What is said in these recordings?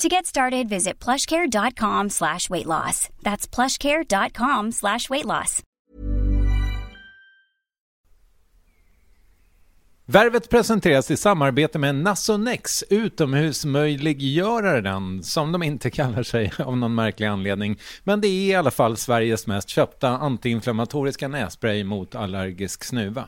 To get started, visit plushcare.com slash weight loss. That's plushcare.com slash weight loss. Värvet presenteras i samarbete med Nasonex, utomhusmöjliggöraren, som de inte kallar sig av någon märklig anledning. Men det är i alla fall Sveriges mest köpta antiinflammatoriska nässpray mot allergisk snuva.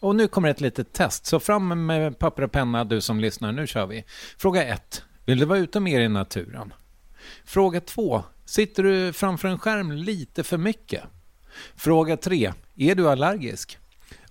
Och nu kommer ett litet test, så fram med papper och penna du som lyssnar, nu kör vi. Fråga 1. Vill du vara ute mer i naturen? Fråga 2. Sitter du framför en skärm lite för mycket? Fråga 3. Är du allergisk?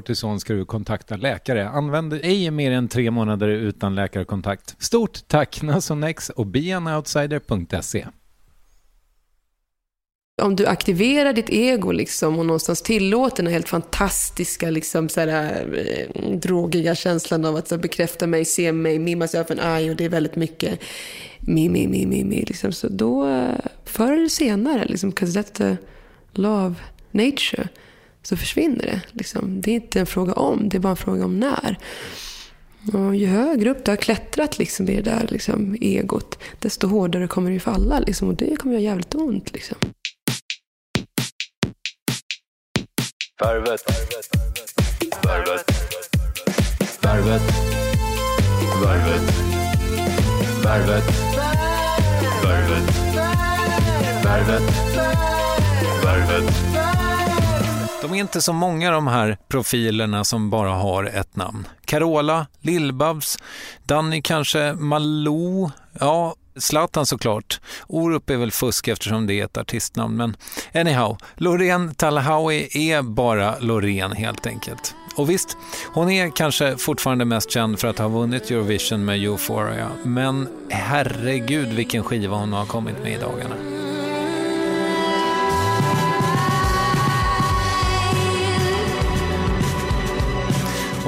kortison ska du kontakta läkare. Använd ej mer än tre månader utan läkarkontakt. Stort tack Nasonex och beanoutsider.se. Om du aktiverar ditt ego liksom och någonstans tillåter den helt fantastiska, liksom, så här, eh, drogiga känslan av att så här, bekräfta mig, se mig, me, myself and I och det är väldigt mycket me, me, me, me, me. Liksom. Så då, eh, förr eller senare, liksom, 'cause that's the law of nature, så försvinner det. Liksom. Det är inte en fråga om, det är bara en fråga om när. Och ju högre upp du har klättrat liksom, i det där liksom, egot, desto hårdare kommer det ju falla. Liksom, och det kommer göra jävligt ont. Liksom. Värvet. Värvet. Värvet. Värvet. Värvet. Värvet. Värvet. Värvet. De är inte så många de här profilerna som bara har ett namn. Carola, Lillbabs, Danny kanske, Malou, ja, Zlatan såklart. Orup är väl fusk eftersom det är ett artistnamn, men anyhow, Loreen Talahawi är bara Loreen helt enkelt. Och visst, hon är kanske fortfarande mest känd för att ha vunnit Eurovision med Euphoria, men herregud vilken skiva hon har kommit med i dagarna.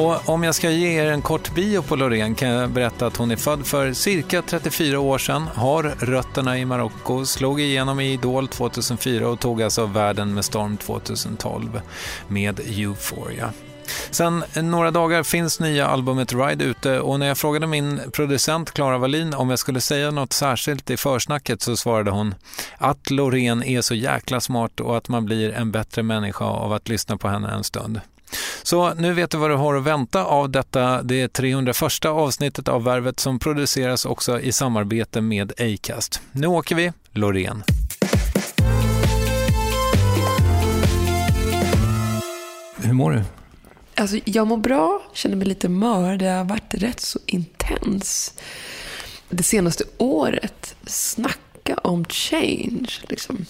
Och om jag ska ge er en kort bio på Loreen kan jag berätta att hon är född för cirka 34 år sedan, har rötterna i Marocko, slog igenom i Idol 2004 och tog alltså världen med storm 2012 med Euphoria. Sen några dagar finns nya albumet Ride ute och när jag frågade min producent Klara Wallin om jag skulle säga något särskilt i försnacket så svarade hon att Loreen är så jäkla smart och att man blir en bättre människa av att lyssna på henne en stund. Så nu vet du vad du har att vänta av detta, det 301 avsnittet av Värvet som produceras också i samarbete med Acast. Nu åker vi, Loreen. Hur mår du? Alltså, jag mår bra, känner mig lite mör. Det har varit rätt så intens. det senaste året, snacka om change. Liksom.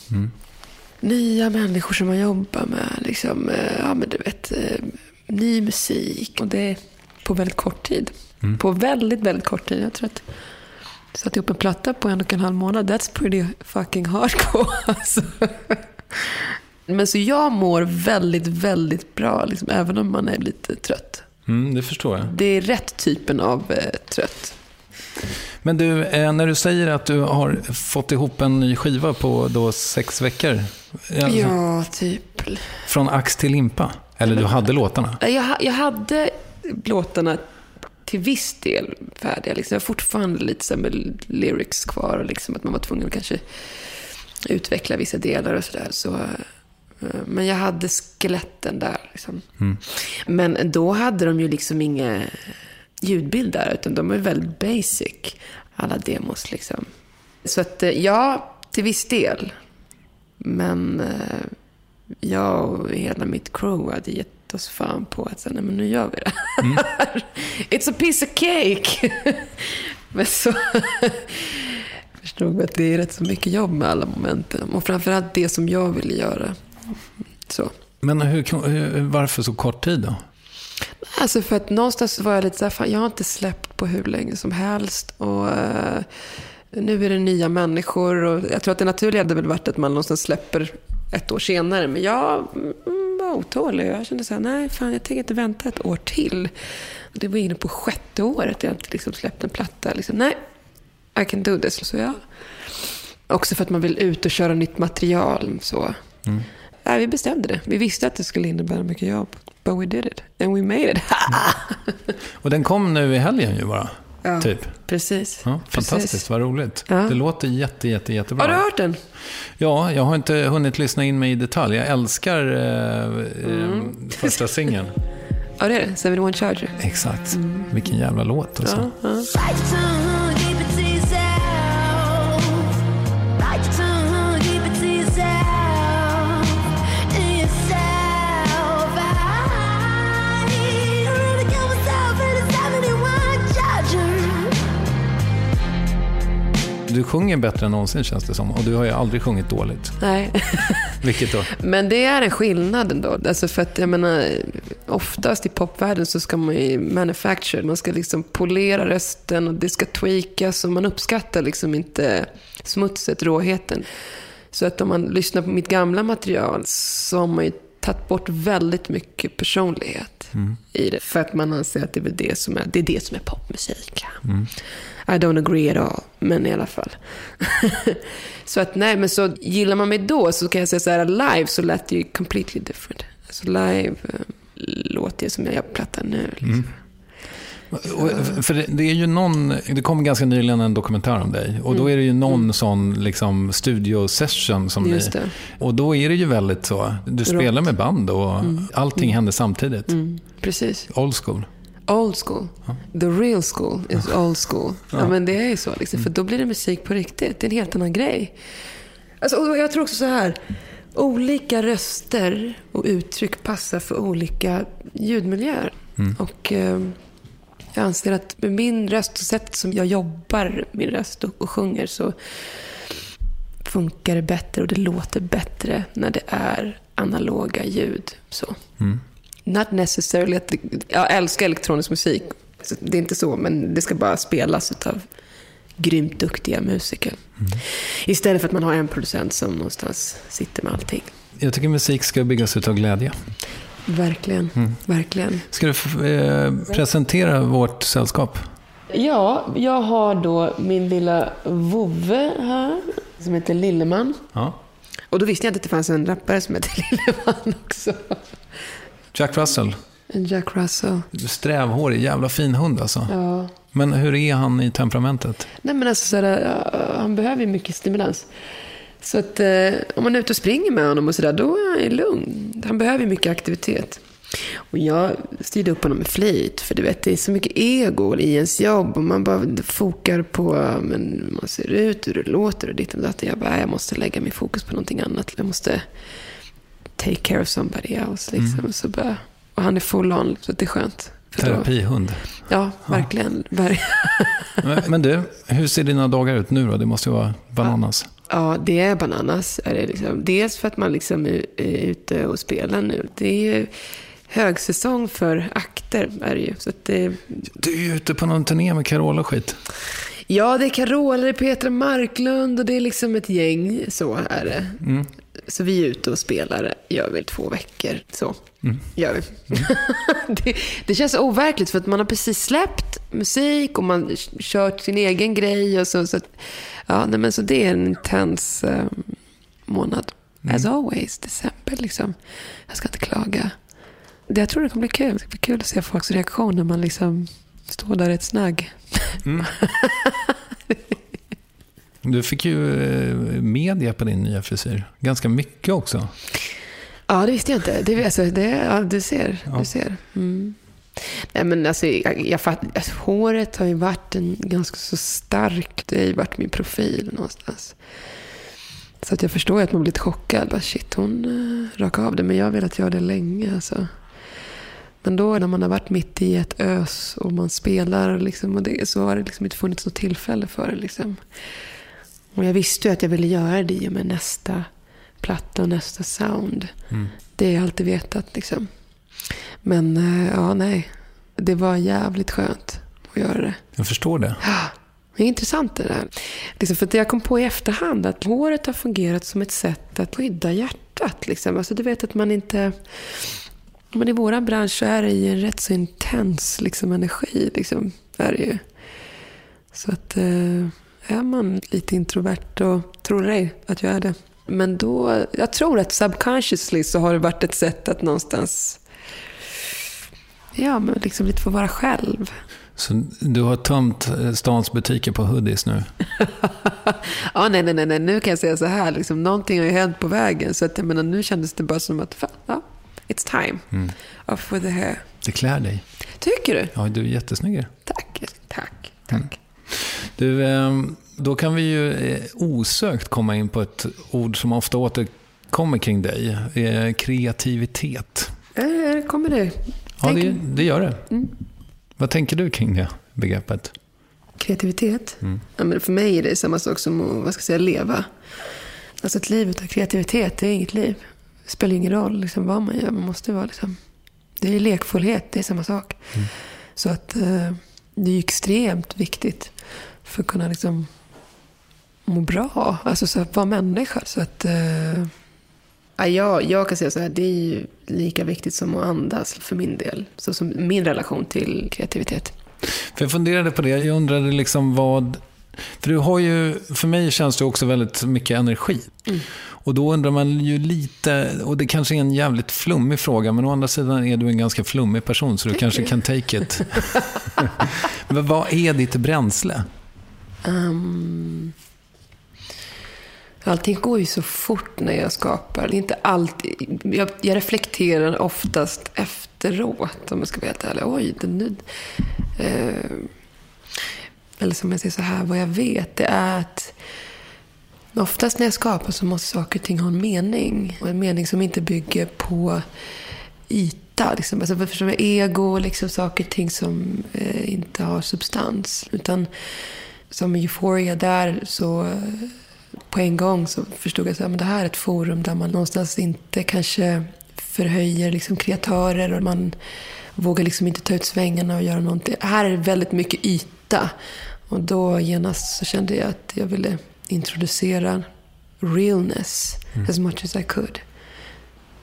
Nya människor som man jobbar med. Liksom, eh, ja, men du vet, eh, ny musik. Och det är på väldigt kort tid. På väldigt, väldigt kort tid. Jag tror att jag satte ihop en platta på en och en halv månad. That's pretty fucking hardcore. Alltså. Men så jag mår väldigt, väldigt bra, liksom, även om man är lite trött. Mm, det förstår jag. Det är rätt typen av eh, trött. Men du, eh, när du säger att du har fått ihop en ny skiva på då sex veckor. alltså, Ja, typ. Från ax till limpa. Eller du hade låtarna. Jag, jag hade låtarna till viss del färdiga. Liksom. Jag har fortfarande lite så med lyrics kvar. Liksom, att man var tvungen att kanske utveckla vissa delar och sådär. Så, eh, men jag hade skeletten där. Liksom. Men då hade de ju liksom inga ljudbilder, utan de är väldigt basic, alla demos. Liksom. Så att, eh, ja, till viss del. Men eh, jag och hela mitt crew hade gett oss fan på att säga, nej men nu gör vi det här. It's a piece of cake! men så förstod vi att det är rätt så mycket jobb med alla momenten. Och framförallt det som jag ville göra. Så. Men hur, varför så kort tid då? Alltså för att någonstans var jag lite så här, fan, jag har inte släppt på hur länge som helst. Och eh, nu är det nya människor. Och jag tror att det naturliga hade väl varit att man någonstans släpper ett år senare. Men jag mm, var otålig. Jag kände så här, nej fan jag tänker inte vänta ett år till. Och det var inne på sjätte året jag inte liksom släppt en platta. Liksom, nej, I can do this. Så jag, också för att man vill ut och köra nytt material. Så. Mm. Nej, vi bestämde det. Vi visste att det skulle innebära mycket jobb. But we did it. And we made it. Och den kom nu i helgen ju bara. Ja, Typ. Precis. Ja, Precis. fantastiskt, vad roligt. Ja. Det låter jätte, jätte, jättebra. Har du hört den? Ja, jag har inte hunnit lyssna in mig i detalj. Jag älskar eh, Mm. eh, första singeln. Ja, det är det. 71 Charger. Exakt. Vilken jävla låt alltså. Ja, Du sjunger bättre än någonsin känns det som. Och du har ju aldrig sjungit dåligt. Nej. Vilket då? Men det är en skillnad ändå. Alltså för att jag menar, oftast i popvärlden så ska man ju manufacture. Man ska liksom polera rösten och det ska tweakas och man uppskattar liksom inte smutset, råheten. Så att om man lyssnar på mitt gamla material så har man ju tagit bort väldigt mycket personlighet i det. För att man anser att det är det som är, det är, det som är popmusik. I don't agree at all, men i alla fall. så att nej, men så gillar man mig då så kan jag säga så här, live så lät det ju completely different. Alltså live eh, låter jag som jag gör plattan nu. Liksom. Och, för det, det är ju någon, det kom ganska nyligen en dokumentär om dig. Och då är det ju någon sån liksom studio-session som Mm. Ni... Och då är det ju väldigt så. Du spelar med band och allting händer samtidigt. Mm, precis. Old school. Old school. The real school is old school. Ja, men det är ju så. Liksom, för då blir det musik på riktigt. Det är en helt annan grej. Alltså, och jag tror också så här. Olika röster och uttryck passar för olika ljudmiljöer. Och eh, jag anser att med min röst och sättet som jag jobbar min röst och, och sjunger så funkar det bättre och det låter bättre när det är analoga ljud. Så. Not necessarily att... Jag älskar elektronisk musik. Det är inte så, men det ska bara spelas av grymt duktiga musiker. Istället för att man har en producent som någonstans sitter med allting. Jag tycker musik ska byggas ut av glädje. Verkligen, verkligen. Ska du eh, presentera vårt sällskap? Ja, jag har då min lilla vovve här, som heter Lilleman. Ja. Och då visste jag inte att det fanns en rappare som heter Lilleman också. Jack Russell. Jack Russell. Strävhårig, jävla fin hund alltså. Ja. Men hur är han i temperamentet? Nej men alltså, så här, ja, han behöver ju mycket stimulans. Så att eh, om man är ute och springer med honom och sådär, då är han lugn. Han behöver ju mycket aktivitet. Och jag styrde upp honom med flit, för du vet, det är så mycket ego i ens jobb. Och man bara fokar på men, hur man ser ut, hur det låter och ditt och datt. Jag bara, "Nej, jag måste lägga min fokus på någonting annat. Jag måste take care of somebody else. Liksom. Så bara, och han är full on, så det är skönt. Terapihund. Ja, verkligen. Ver- Men, men du, hur ser dina dagar ut nu då? Det måste ju vara bananas. Ja, det är bananas. Är det liksom. Dels för att man liksom är, ute och spelar nu. Det är ju högsäsong för akter. Är det ju. Så det, Du är ju ute på någon turné med Carola och skit. ja, det är Carola, det är Petra Marklund och det är liksom ett gäng. Så är det. Så vi är ute och spelar, gör vi två veckor. Så gör vi. det, det känns overkligt för att man har precis släppt musik och man kört sin egen grej. Och så, så, att, ja, nej, men så det är en intens eh, månad. As always, december liksom. Jag ska inte klaga. Det, jag tror det kommer bli kul. Det ska bli kul att se folks reaktion när man liksom står där i ett snagg. Du fick ju eh, media på din nya frisyr. Ganska mycket också. Ja, det visste jag inte. Det, alltså, det, ja, du ser. Du ser. Mm. Nej, men alltså, jag, jag fatt, alltså, håret har ju varit en ganska så stark... Det har ju varit min profil någonstans. Så att jag förstår att man blir lite chockad. Bara, shit, hon uh, rakade av det. Men jag har velat göra det länge. Alltså. Men då när man har varit mitt i ett ös och man spelar liksom, och det, så har det liksom inte funnits något tillfälle för det. Liksom. Och jag visste ju att jag ville göra det i och med nästa platta och nästa sound. Det har jag alltid vetat liksom. Men eh, ja, nej. Det var jävligt skönt att göra det. Jag förstår det. Det är intressant det där. Liksom för jag kom på i efterhand att håret har fungerat som ett sätt att skydda hjärtat. Liksom. Alltså du vet att man inte... Men i vår bransch så är det ju en rätt så intens liksom, energi. Liksom, är det ju. Så att eh, är man lite introvert och tror dig att jag är det. Men då, jag tror att subconsciously så har det varit ett sätt att någonstans Ja, men liksom lite få vara själv. Så du har tömt eh, stans butiker på hoodies nu. Ja, nej, nej, nej, nu kan jag säga så här. Liksom, någonting har ju hänt på vägen. Så att, jag menar, nu kändes det bara som att, fan, ja, it's time. Off with the hair. Det klär dig. Tycker du? Ja, du är jättesnygg. Tack, tack, tack. Du, ehm, då kan vi ju eh, osökt komma in på ett ord som ofta återkommer kring dig. Eh, Kreativitet. Eh, kommer det? Ja, det, det gör det. Vad tänker du kring det begreppet? Kreativitet? Ja, men för mig är det samma sak som att vad ska jag säga, leva. Alltså ett liv utan kreativitet, det är inget liv. Det spelar ingen roll liksom, vad man gör. Man måste vara liksom... Det är lekfullhet, det är samma sak. Så att det är ju extremt viktigt för att kunna liksom må bra. Alltså så att vara människa. Så att... Eh, ja, jag, jag kan säga så här, det är ju lika viktigt som att andas för min del. Så som min relation till kreativitet. För jag funderade på det. Jag undrade liksom vad... För du har ju, för mig känns det också väldigt mycket energi. Och då undrar man ju lite, och det kanske är en jävligt flummig fråga, men å andra sidan är du en ganska flummig person, så du kanske kan take it. men vad är ditt bränsle? Um, allting går ju så fort när jag skapar. Det är inte alltid, jag, jag reflekterar oftast efteråt, om jag ska vara helt ärlig. Oj, det nu... Uh, eller som jag säger så här, vad jag vet det är att oftast när jag skapar så måste saker och ting ha en mening. Och en mening som inte bygger på yta. Liksom. Alltså, förstår du? Ego, liksom, saker och ting som eh, inte har substans. Utan som Euphoria där så på en gång så förstod jag att det här är ett forum där man någonstans inte kanske förhöjer liksom kreatörer och man vågar liksom inte ta ut svängarna och göra någonting. Här är det väldigt mycket yta. Och då genast så kände jag att jag ville introducera realness as much as I could.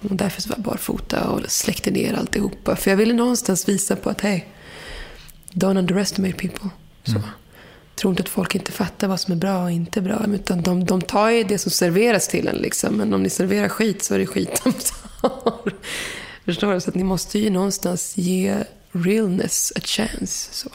Och därför så var jag barfota och släckte ner alltihopa. För jag ville någonstans visa på att hej, don't underestimate people. Så. Tror inte att folk inte fattar vad som är bra och inte bra. Utan de, de tar ju det som serveras till en. Liksom. Men om ni serverar skit så är det skit de tar. Förstår du? Så att ni måste ju någonstans ge realness a chance. Så.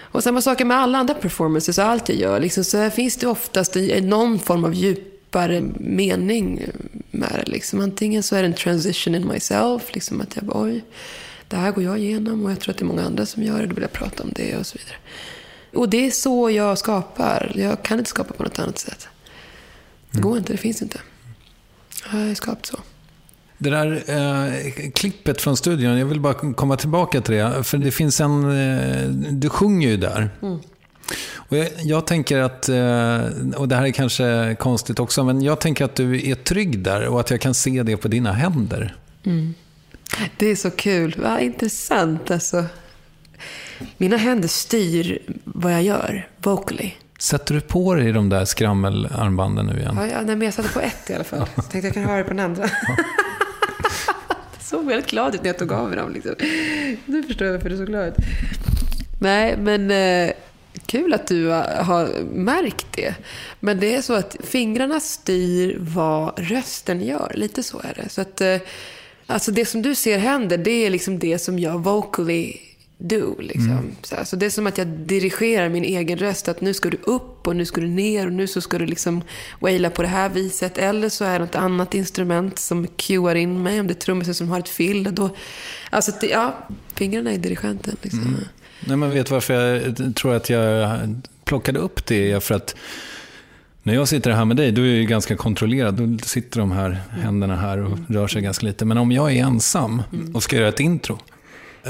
Och samma sak med alla andra performances och allt jag gör. Liksom, så finns det oftast någon form av djupare mening med det. Liksom. Antingen så är det en transition in myself. Liksom att jag bara, oj, det här går jag igenom och jag tror att det är många andra som gör det. Då vill jag prata om det och så vidare. Och det är så jag skapar. Jag kan inte skapa på något annat sätt. Det går inte, det finns inte. Jag har skapat så. Det där eh, klippet från studion, jag vill bara komma tillbaka till det. För det finns en, eh, du sjunger ju där. Och jag, jag tänker att, eh, och det här är kanske konstigt också, men jag tänker att du är trygg där och att jag kan se det på dina händer. Det är så kul. Vad intressant alltså. Mina händer styr vad jag gör, vocally. Sätter du på dig de där skrammelarmbanden nu igen? Ja, ja, nej, men jag satte på ett i alla fall. Jag tänkte jag kan ha det på den andra. det såg väldigt glad ut när jag tog av mig dem. Liksom. Nu förstår jag varför du är så glad ut. Nej, men eh, kul att du har- har märkt det. Men det är så att fingrarna styr vad rösten gör. Lite så är det. Så att, eh, alltså det som du ser händer, det är liksom det som jag vocally do. Liksom. Så, här, så det är som att jag dirigerar min egen röst. Att nu ska du upp och nu ska du ner och nu så ska du liksom waila på det här viset. Eller så är det något annat instrument som cuar in mig. Om det är trummisen som har ett fill. Då, alltså, det, ja, fingrarna är dirigenten. Liksom. Nej, men vet du varför jag tror att jag plockade upp det? För att när jag sitter här med dig, då är ju ganska kontrollerad. Då sitter de här händerna här och rör sig ganska lite. Men om jag är ensam och ska göra ett intro,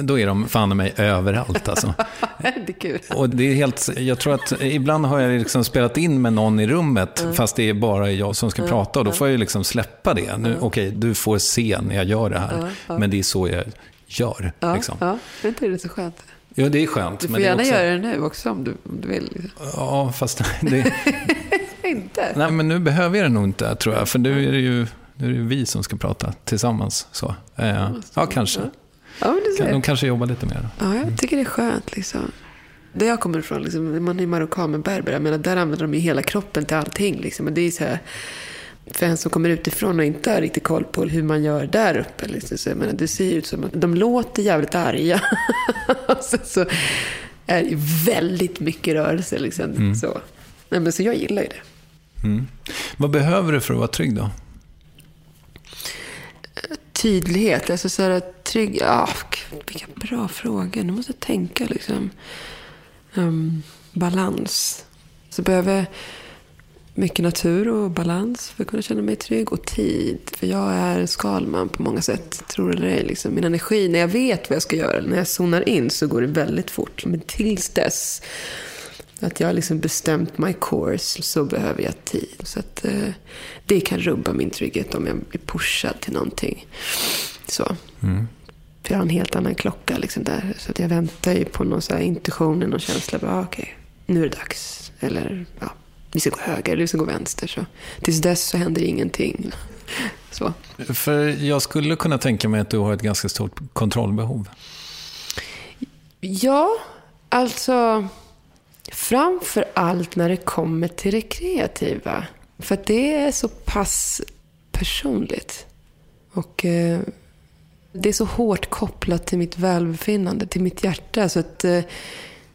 då är de fan i mig överallt alltså. det är kul. Och det är helt, jag tror att ibland har jag liksom spelat in med någon i rummet, fast det är bara jag som ska prata. Och då får jag liksom släppa det. Nu, Okej, du får se när jag gör det här. Men det är så jag gör. Ja, Liksom. ja, det är inte det så skönt. Ja, det är skönt. Du får men gärna också, göra det nu också om du, om du vill. Ja, fast det, Inte? nej, men nu behöver jag det nog inte, tror jag. För nu är det ju, nu är det vi som ska prata tillsammans. Så. Eh, ja, kanske. Ja. De kanske jobbar lite mer. Ja, jag tycker det är skönt. Liksom. Där jag kommer ifrån, liksom, man är marockan med berber. Jag menar, där använder de ju hela kroppen till allting. Liksom. Och det är så här, för en som kommer utifrån och inte har riktigt koll på hur man gör där uppe. Liksom. Så jag menar, det ser ut som att de låter jävligt arga. Sen så är det ju väldigt mycket rörelse. Liksom. Så. Nej, men så jag gillar ju det. Mm. Vad behöver du för att vara trygg då? Tydlighet. Alltså så här, trygg... Ja, gud, vilka bra frågor. Nu måste jag tänka liksom. Um, balans. Så behöver jag mycket natur och balans för att kunna känna mig trygg. Och tid. För jag är skalman på många sätt. Tror det eller ej. Liksom. Min energi, när jag vet vad jag ska göra, när jag zonar in så går det väldigt fort. Men tills dess att jag har liksom bestämt my course så behöver jag tid. Så att, eh, det kan rubba min trygghet om jag blir pushad till någonting. Så. För jag har en helt annan klocka liksom där. Så att jag väntar ju på någon så här intuition, någon känsla. Bara, ah, Okej, nu är det dags. Eller ja, vi ska gå höger eller vi ska gå vänster. Så. Tills dess så händer ingenting. Så. För jag skulle kunna tänka mig att du har ett ganska stort kontrollbehov. Ja, alltså framför allt när det kommer till det kreativa. För att det är så pass personligt. Och eh, det är så hårt kopplat till mitt välbefinnande, till mitt hjärta. Så att eh,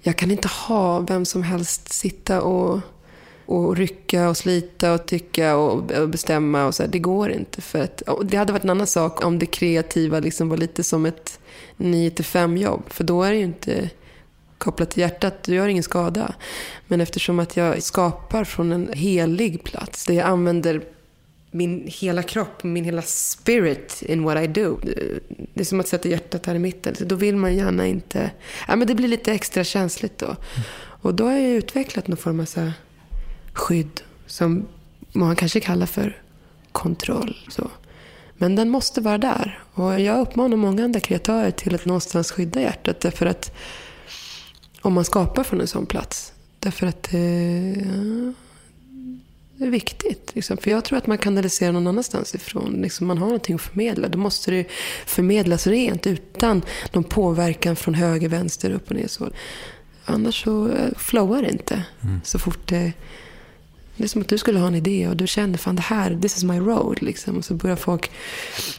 jag kan inte ha vem som helst sitta och, och rycka och slita och tycka och, och bestämma. Och så här. Det går inte. För att, och det hade varit en annan sak om det kreativa liksom var lite som ett 9-5 jobb. För då är det ju inte kopplat till hjärtat. Du gör ingen skada. Men eftersom att jag skapar från en helig plats där jag använder min hela kropp, min hela spirit in what I do. Det är som att sätta hjärtat här i mitten. Så då vill man gärna inte... Ja, men det blir lite extra känsligt då. Och då har jag utvecklat någon form av så här skydd som man kanske kallar för kontroll. Så. Men den måste vara där. Och jag uppmanar många andra kreatörer till att någonstans skydda hjärtat. Därför att om man skapar från en sån plats. Därför att det, är viktigt. Liksom. För jag tror att man kanaliserar någon annanstans ifrån. Liksom man har någonting att förmedla. Då måste det förmedlas rent utan någon påverkan från höger, vänster, upp och ner. Så. Annars så eh, flowar det inte. Så fort det... Det är som att du skulle ha en idé och du känner fan det här, this is my road. Liksom. Och så börjar folk,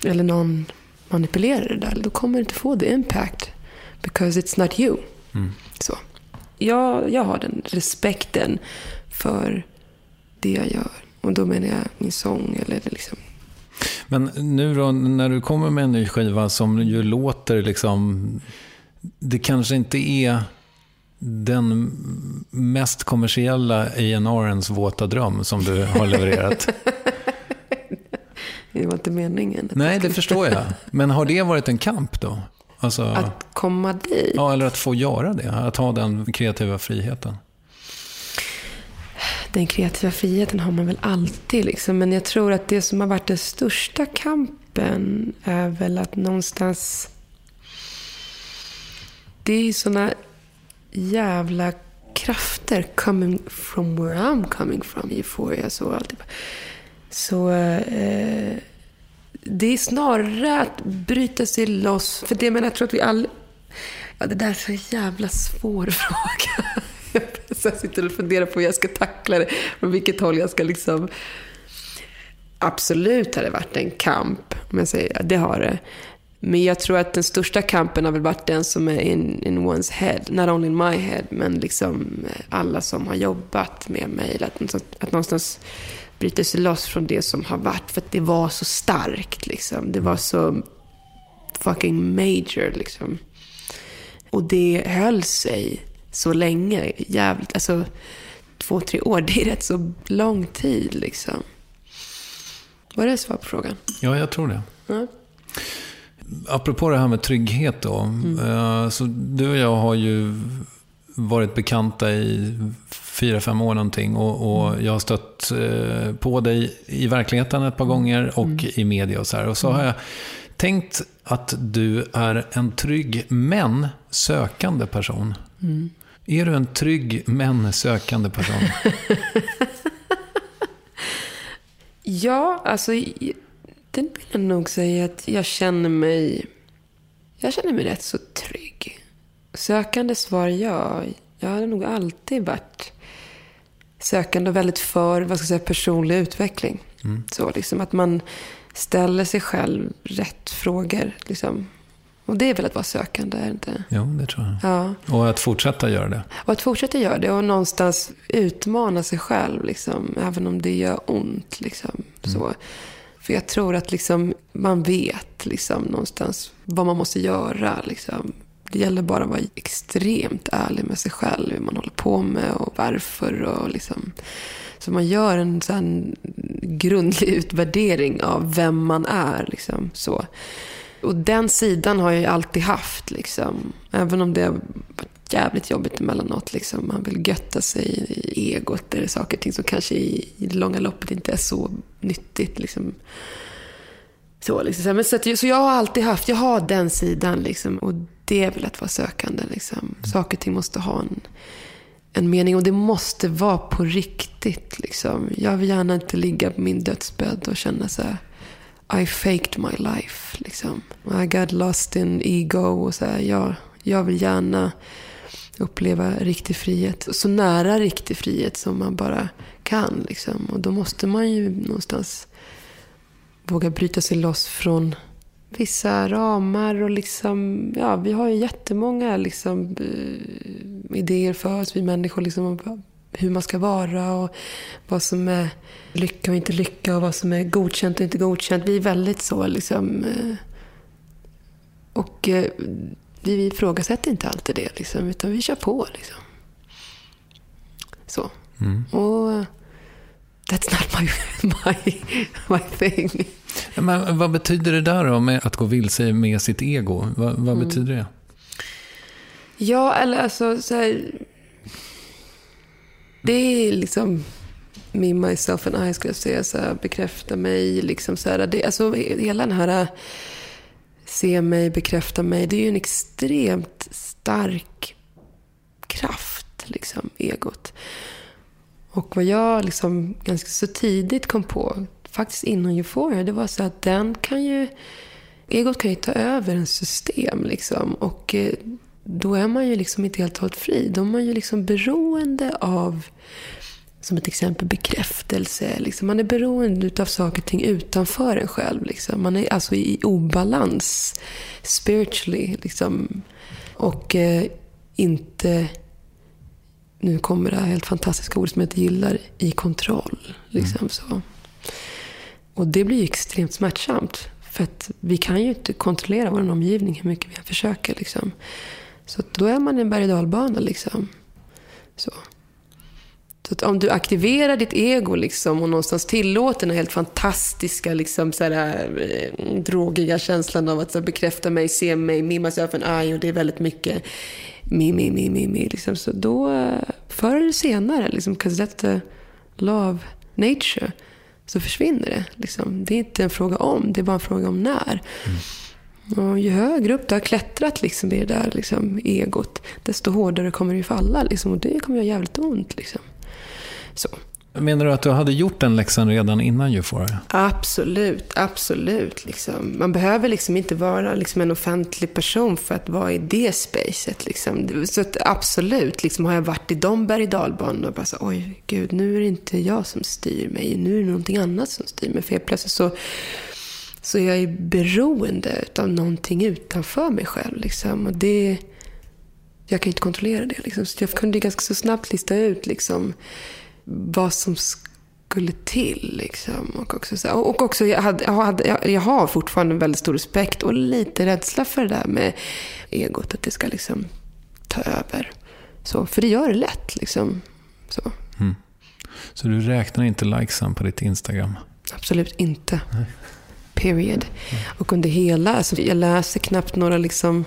eller någon manipulera det där. Då kommer du inte få the impact. Because it's not you. Så. Jag, jag har den respekten för det jag gör. Och då menar jag min sång eller liksom... Men nu då, när du kommer med en ny skiva som ju låter liksom... Det kanske inte är den mest kommersiella A&R'ens våta dröm som du har levererat. Det var inte meningen. Nej, det förstår jag. Men har det varit en kamp då? Alltså, Att komma dit. ja, eller att få göra det, att ha den kreativa friheten. Den kreativa friheten har man väl alltid. Liksom. Men jag tror att det som har varit den största kampen är väl att någonstans... Det är såna jävla krafter coming from where I'm coming from. Euphoria så alltid. Så eh, det är snarare att bryta sig loss. För det men jag tror att vi alla... Ja, det där är så jävla svår fråga. Jag sitter och funderar på hur jag ska tackla det. Från vilket håll jag ska liksom... Absolut har det varit en kamp. Om jag säger ja, det har det. Men jag tror att den största kampen har väl varit den som är in, in one's head. Not only in my head, men liksom alla som har jobbat med mig. Att, någonstans- att någonstans bryta sig loss från det som har varit. För att det var så starkt liksom. Det var så fucking major liksom. Och det höll sig så länge. Jävligt, alltså två, tre år. Det är rätt så lång tid liksom. Var det svar på frågan? Ja, jag tror det. Ja. Apropå det här med trygghet då. eh, Så du och jag har ju varit bekanta i fyra, fem år någonting. Och, och jag har stött eh, på dig i verkligheten ett par gånger och i media och så här. Och så har jag tänkt att du är en trygg men sökande person. Är du en trygg men sökande person? Ja, alltså den vill jag nog säga att jag känner mig... Jag känner mig rätt så trygg. Sökande svar ja. Jag har nog alltid varit sökande och väldigt för vad ska jag säga, personlig utveckling. Så liksom att man ställer sig själv rätt frågor. Liksom. Och det är väl att vara sökande, är det inte? Jo, det tror jag. Ja. Och att fortsätta göra det. Och att fortsätta göra det och någonstans utmana sig själv, liksom, även om det gör ont. Liksom, så. För jag tror att liksom, man vet liksom, någonstans vad man måste göra. Liksom. Det gäller bara att vara extremt ärlig med sig själv, hur man håller på med och varför. Och liksom. Så man gör en sån grundlig utvärdering av vem man är. Liksom, så. Och den sidan har jag ju alltid haft. Liksom. Även om det har varit jävligt jobbigt emellanåt. Liksom. Man vill götta sig i egot. Det är saker och ting som kanske i, i det långa loppet inte är så nyttigt. Liksom. Så, liksom. Men så, att, så jag har alltid haft, jag har den sidan. Liksom. Och det är väl att vara sökande. Liksom. Saker och ting måste ha en, en mening. Och det måste vara på riktigt. Liksom. Jag vill gärna inte ligga på min dödsbädd och känna så här. I faked my life. Liksom. I got lost in ego. Och så här, jag, jag vill gärna uppleva riktig frihet. Så nära riktig frihet som man bara kan. Liksom. Och då måste man ju någonstans våga bryta sig loss från vissa ramar. Och liksom, ja, vi har ju jättemånga liksom, eh, idéer för oss, vi människor. Liksom, om hur man ska vara och vad som är lycka och inte lycka och vad som är godkänt och inte godkänt. Vi är väldigt så liksom. eh, Och eh, vi ifrågasätter inte alltid det liksom, utan vi kör på liksom. Så. Och eh, that's not my, my, my thing. Men vad betyder det där då med att gå vilse med sitt ego? Vad, vad Mm. betyder det? Ja, eller alltså så här, Det är liksom me, myself and I, skulle jag säga. Så här, bekräfta mig. Liksom så här, det, alltså, hela den här se mig, bekräfta mig. Det är ju en extremt stark kraft, liksom, egot. Och vad jag liksom ganska så tidigt kom på, faktiskt inom Euphoria, det var så att den kan ju... Egot kan ju ta över en system liksom. Och eh, då är man ju liksom inte helt och hållet fri. Då är man ju liksom beroende av, som ett exempel, bekräftelse. Liksom. Man är beroende av saker och ting utanför en själv. Liksom. Man är alltså i obalans spiritually. Liksom. Och eh, inte, nu kommer det här helt fantastiska ordet som jag inte gillar, i kontroll. Liksom, så. Och det blir ju extremt smärtsamt. För att vi kan ju inte kontrollera vår omgivning hur mycket vi än försöker. Liksom. Så då är man i en berg och dalbana. Liksom. Så. Så om du aktiverar ditt ego liksom och någonstans tillåter den här helt fantastiska, liksom, så här, eh, drogiga känslan av att så här, bekräfta mig, se mig, me, myself and I och det är väldigt mycket me, me, me, me, me. Liksom. Så då, förr eller senare, liksom, law of nature, så försvinner det. Liksom. Det är inte en fråga om, det är bara en fråga om när. Och ju högre upp du har klättrat liksom, i det där liksom, egot, desto hårdare kommer det falla. Liksom, och det kommer göra jävligt ont. Liksom. Så. Menar du att du hade gjort den läxan redan innan Euphoria? Absolut, absolut. Liksom. Man behöver liksom inte vara liksom en offentlig person för att vara i det spacet. Liksom. Så att absolut, liksom, har jag varit i de berg och dalbanorna och bara så, oj gud, nu är det inte jag som styr mig, nu är det någonting annat som styr mig. För helt plötsligt så, så är jag ju beroende av någonting utanför mig själv. Liksom. Och det, jag kan inte kontrollera det. Liksom. Så jag kunde ganska så snabbt lista ut liksom, vad som skulle till. Liksom. Och också, så, och också jag, hade, jag, hade, jag, har fortfarande en väldigt stor respekt och lite rädsla för det där med egot, att det ska liksom ta över. Så, för det gör det lätt. Liksom. Så. Så du räknar inte likesen på ditt Instagram? Absolut inte. Period. Och under hela, alltså jag läser knappt några liksom,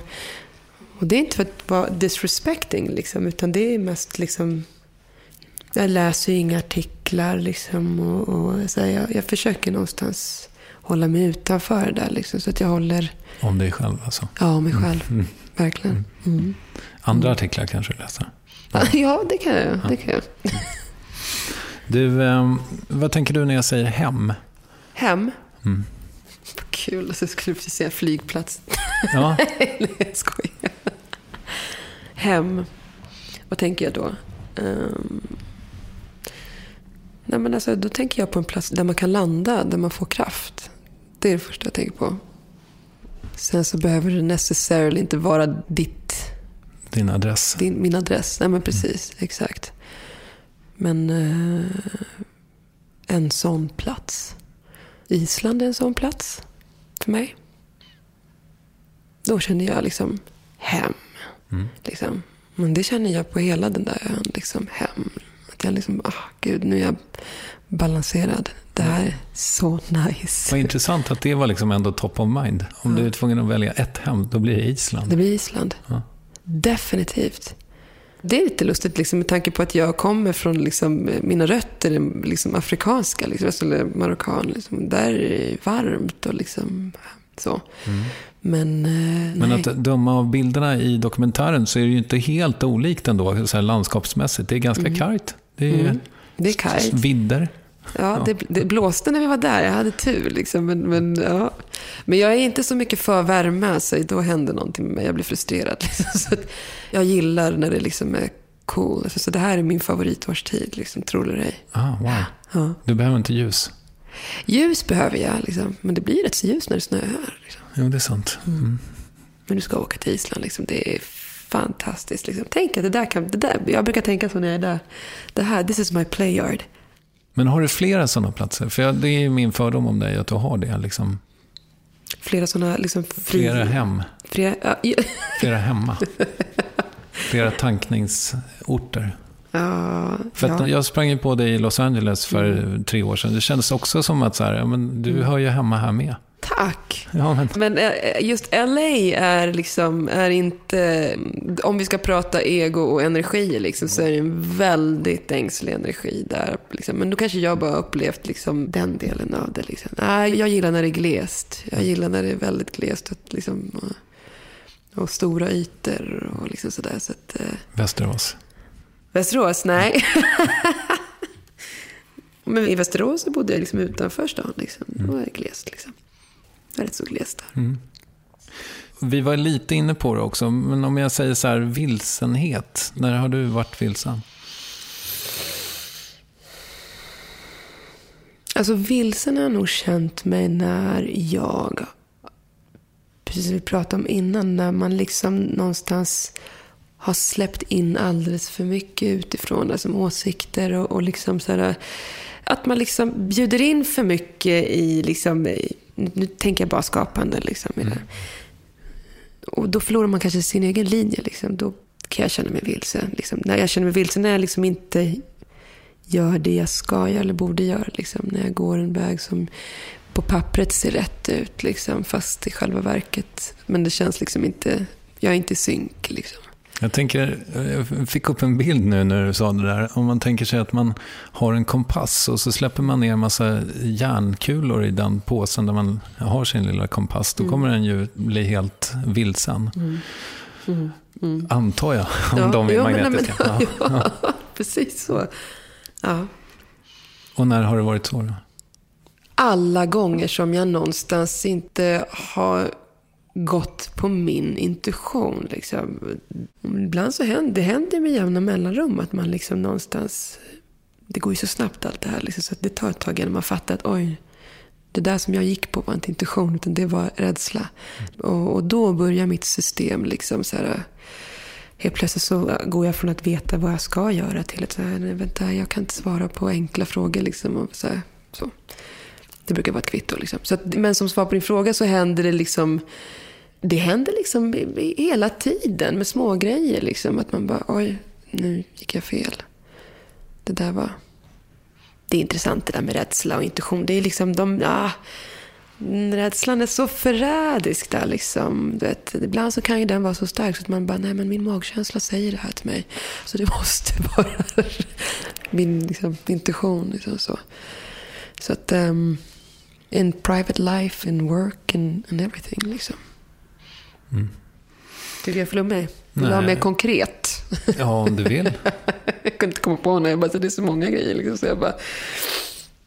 och det är inte för att vara disrespecting liksom, utan det är mest liksom, jag läser ju inga artiklar liksom och, och så här, jag, jag försöker någonstans hålla mig utanför det där liksom, så att jag håller, Om dig själv alltså? ja, mig själv. Verkligen. Mm. Andra artiklar kanske du läser? Ja, det kan jag. Det kan jag. Du, eh, vad tänker du när jag säger hem? Hem. Mm. Vad kul, alltså, jag skulle precis säga flygplats. Ja, Nej, jag skojar. Hem. Vad tänker jag då? Ehm, nej, men alltså, då tänker jag på en plats där man kan landa, där man får kraft. Det är det första jag tänker på. Sen så behöver det necessarily inte vara ditt, din adress. din, min adress. Nej, men precis. Exakt. Men eh, en sån plats. Island är en sån plats för mig. Då känner jag liksom hem. Liksom. Men det känner jag på hela den där ön. Liksom, hem. Att jag liksom, ah, gud, nu är jag balanserad. Det här är så nice. Vad intressant att det var liksom ändå top of mind. Om du är tvungen att välja ett hem, då blir det Island. Det blir Island. Ja. Definitivt. Det är lite lustigt liksom, med tanke på att jag kommer från, liksom, mina rötter är liksom, afrikanska, liksom, eller marockan. Liksom. Där är det varmt och liksom så. Men, eh, Mm. Men att döma av bilderna i dokumentären så är det ju inte helt olikt ändå, så landskapsmässigt. Det är ganska kargt. Det är Mm. Det är kargt. vidder. Ja, det, det blåste när vi var där. Jag hade tur. Liksom. Men, men, ja. men jag är inte så mycket för värme, så då händer någonting med mig. Jag blir frustrerad. Liksom. Så jag gillar när det liksom är cool. Så det här är min favoritårstid, liksom, tror det ej. Ah, wow. Ja. Du behöver inte ljus. Ljus behöver jag, liksom. men det blir rätt så ljus när det snöar. Liksom. Jo, det är sant. Mm. Men du ska åka till Island, liksom. det är fantastiskt. Liksom. Tänk att det där kan... Det där, jag brukar tänka så när jag är där. Det här, this is my playyard. Men har du flera sådana platser? För jag, det är ju min fördom om dig, att du har det. Liksom. Flera sådana... Liksom, fri, Flera hem. Flera, ja, ja. Flera hemma. Flera tankningsorter. ja, För ja. Jag sprang ju på dig i Los Angeles för tre år sedan. Det kändes också som att så här, ja, men du hör ju hemma här med. Tack. Ja, men, Men eh, just LA är liksom, är inte, om vi ska prata ego och energi liksom, så är det en väldigt ängslig energi där. Liksom. Men då kanske jag bara upplevt liksom, den delen av det. Liksom. Nej, jag gillar när det är glest. Jag gillar när det är väldigt glest och, liksom, och, och stora ytor och liksom sådär. Så att, eh, Västerås. Västerås? Nej. Men i Västerås så bodde jag liksom utanför stan. Liksom. Då är det glest. Liksom. Rätt så glest där. Vi var lite inne på det också, men om jag säger så här, vilsenhet. När har du varit vilsen? Alltså vilsen har jag nog känt mig när jag, precis som vi pratade om innan, när man liksom någonstans har släppt in alldeles för mycket utifrån, alltså åsikter och, och liksom så här, att man liksom bjuder in för mycket i, liksom, i nu, nu tänker jag bara skapande liksom. det. Och då förlorar man kanske sin egen linje liksom. Då kan jag känna mig vilsen. Liksom. När jag känner mig vilsen när jag liksom inte gör det jag ska göra eller borde göra. Liksom, när jag går en väg som på pappret ser rätt ut, liksom, fast i själva verket. Men det känns liksom inte, jag är inte i synk. Liksom. Jag tänker, jag fick upp en bild nu när du sa det där. Om man tänker sig att man har en kompass och så släpper man ner en massa järnkulor i den påsen där man har sin lilla kompass. Då kommer den ju bli helt vilsen. Antar jag, om Ja, de är ja, men- magnetiska. men- Ja. ja, precis så. Ja. Och när har det varit så då? alla gånger som jag någonstans inte har gått på min intuition. Liksom. Ibland så händer det händer med jämna mellanrum att man liksom någonstans... Det går ju så snabbt allt det här. Liksom, så att det tar ett tag innan man fattar att oj, det där som jag gick på var inte intuition utan det var rädsla. Och, och då börjar mitt system liksom så här... Helt plötsligt så går jag från att veta vad jag ska göra till att så här, vänta, jag kan inte svara på enkla frågor. Liksom, och så här, så. Det brukar vara ett kvitto. Liksom. Så att, men som svar på din fråga så händer det liksom... Det händer liksom hela tiden med små grejer liksom. Att man bara, oj, nu gick jag fel. Det där var... Det är intressant det där med rädsla och intuition. Det är liksom de... Ah, rädslan är så förrädisk där liksom. Du vet, ibland så kan ju den vara så stark så att man bara, nej men min magkänsla säger det här till mig. Så det måste vara min liksom, intuition. Liksom, så. Så att um, in private life, in work and, and everything liksom. Tycker jag är flummig? Vill du ha Mm. Mer konkret? Ja, om du vill. jag kunde inte komma på något. Jag bara, det är så många grejer liksom. Så jag bara,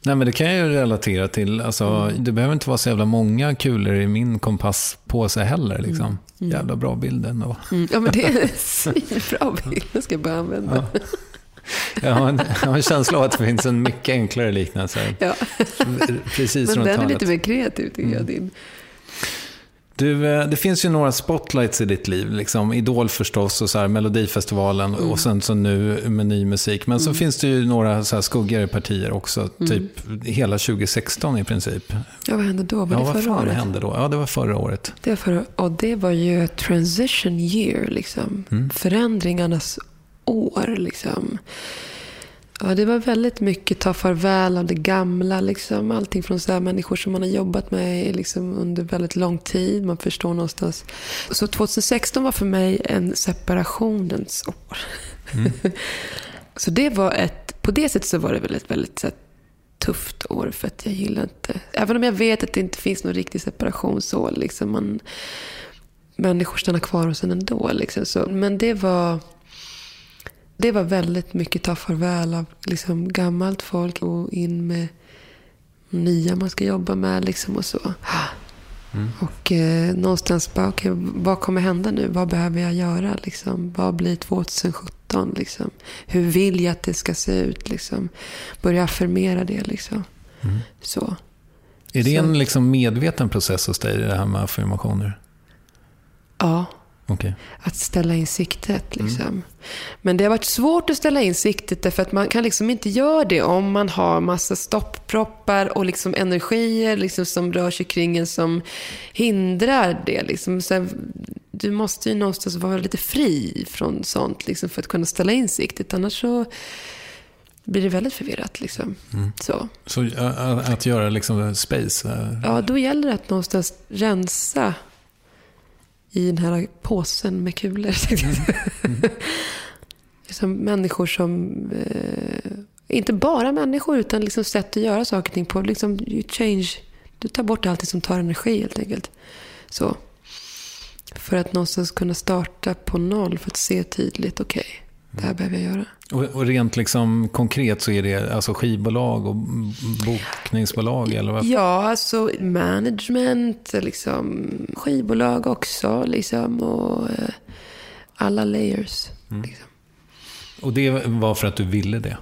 Nej, men det kan jag ju relatera till. Alltså, Det behöver inte vara så jävla många kulor i min kompass på sig heller. Liksom. Jävla bra bild ändå. mm, ja men det är en svinbra bild. Den ska jag börja använda. Jag har, en, jag har en känsla av att det finns en mycket enklare liknelse. Ja. Precis Men den är lite mer kreativ tycker jag. Din. Du, eh, det finns ju några spotlights i ditt liv. Liksom. Idol förstås och så här, Melodifestivalen Mm. och sen så nu med ny musik. Men så finns det ju några så här skuggigare partier också. Mm. Typ hela 2016 i princip. Ja, vad hände då? Var Ja, det vad förra året? hände då? Ja, det var förra året. Det var förra, och det var ju transition year, liksom. Mm. Förändringarnas år, liksom. Ja, det var väldigt mycket ta farväl av det gamla. Liksom. Allting från så här människor som man har jobbat med liksom, under väldigt lång tid. Man förstår någonstans. Så 2016 var för mig en separationens år. så det var ett, på det sättet så var det väl ett väldigt så här, tufft år för att jag gillar inte... Även om jag vet att det inte finns någon riktig separation så liksom man... Människor stannar kvar hos en ändå liksom så. Men det var... Det var väldigt mycket ta farväl av liksom gammalt folk och in med nya man ska jobba med liksom och så. Och eh, någonstans bara, okej, vad kommer hända nu? Vad behöver jag göra? Liksom? Vad blir 2017? Liksom? Hur vill jag att det ska se ut? Liksom? Börja affirmera det. Liksom. Så. Är det Så- en liksom medveten process hos dig, det här med affirmationer? Ja, Okej. att ställa in siktet. Liksom. Men det har varit svårt att ställa in siktet därför att man kan liksom inte göra det om man har massa stoppproppar och liksom energier liksom som rör sig kring en som hindrar det. Liksom. Så du måste ju någonstans vara lite fri från sånt liksom, för att kunna ställa in siktet. Annars så blir det väldigt förvirrat. Liksom. Så. Så ä, att göra liksom space? Ja, då gäller det att någonstans rensa i den här påsen med kulor. Som människor som, eh, inte bara människor, utan liksom sätt att göra saker och ting på. Liksom, you change, du tar bort allt som tar energi helt enkelt. Så. För att någonstans kunna starta på noll, för att se tydligt, okej, det här behöver jag göra. Och, och rent liksom konkret så är det alltså skivbolag och bokningsbolag eller vad? Ja, alltså management, liksom, skivbolag också liksom, och eh, alla layers. Liksom. Och det var för att du ville det?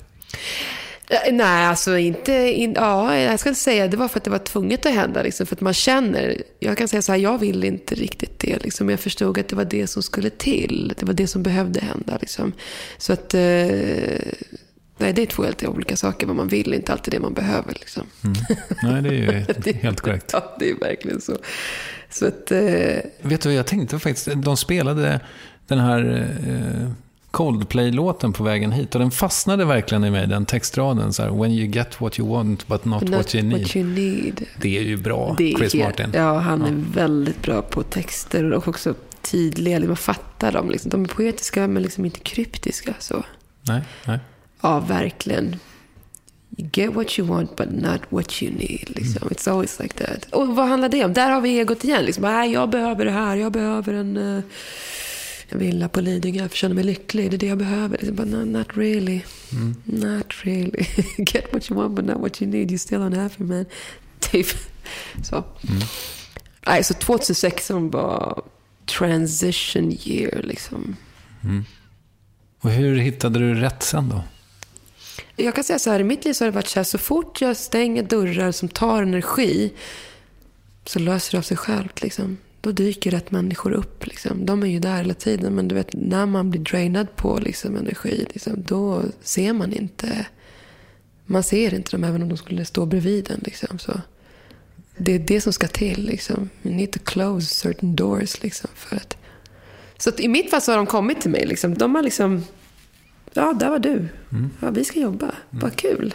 Eh, Nej, alltså inte... In, ja, jag ska inte säga det var för att det var tvunget att hända. Liksom, för att man känner... Jag kan säga så här, jag ville inte riktigt det. Liksom. Jag förstod att det var det som skulle till. Det var det som behövde hända. Liksom. Så att... Eh, nej, det är två helt olika saker. Vad man vill inte alltid det man behöver. Liksom. Nej, det är ju helt korrekt. Ja, det är verkligen så. Så att... Eh, Vet du vad jag tänkte faktiskt? De spelade den här eh, Coldplay-låten på vägen hit och den fastnade verkligen i mig, den textraden. Så här, When you get what you want but not, Not what you need. What you need. Det är ju bra, Det Chris helt- Martin. Ja, han är väldigt bra på texter och också tydliga. Man fattar dem. Liksom. De är poetiska men liksom inte kryptiska. Så. Nej, nej. Ja, verkligen. You get what you want but not what you need. Liksom. It's always like that. Och vad handlar det om? Där har vi egot igen. Liksom. Nej, jag behöver det här. Jag behöver en, en villa på Lidingö för att känna mig lycklig. Det är det jag behöver. Liksom. But no, not really. Not really. get what you want but not what you need. You're still unhappy man. Typ. Så. Nej, så 2016 var transition year liksom. Och hur hittade du rätt sen då? Jag kan säga så här, i mitt liv så har det varit så här, så fort jag stänger dörrar som tar energi så löser det av sig självt. Liksom. Då dyker rätt människor upp. Liksom. De är ju där hela tiden. Men du vet, när man blir drainad på liksom, energi, liksom, då ser man inte... Man ser inte dem även om de skulle stå bredvid en. Liksom, så. Det är det som ska till. Liksom. You need to close certain doors. Liksom, för att... Så att i mitt fall så har de kommit till mig. Liksom. De har liksom... Ja, där var du. Ja, vi ska jobba. Vad kul.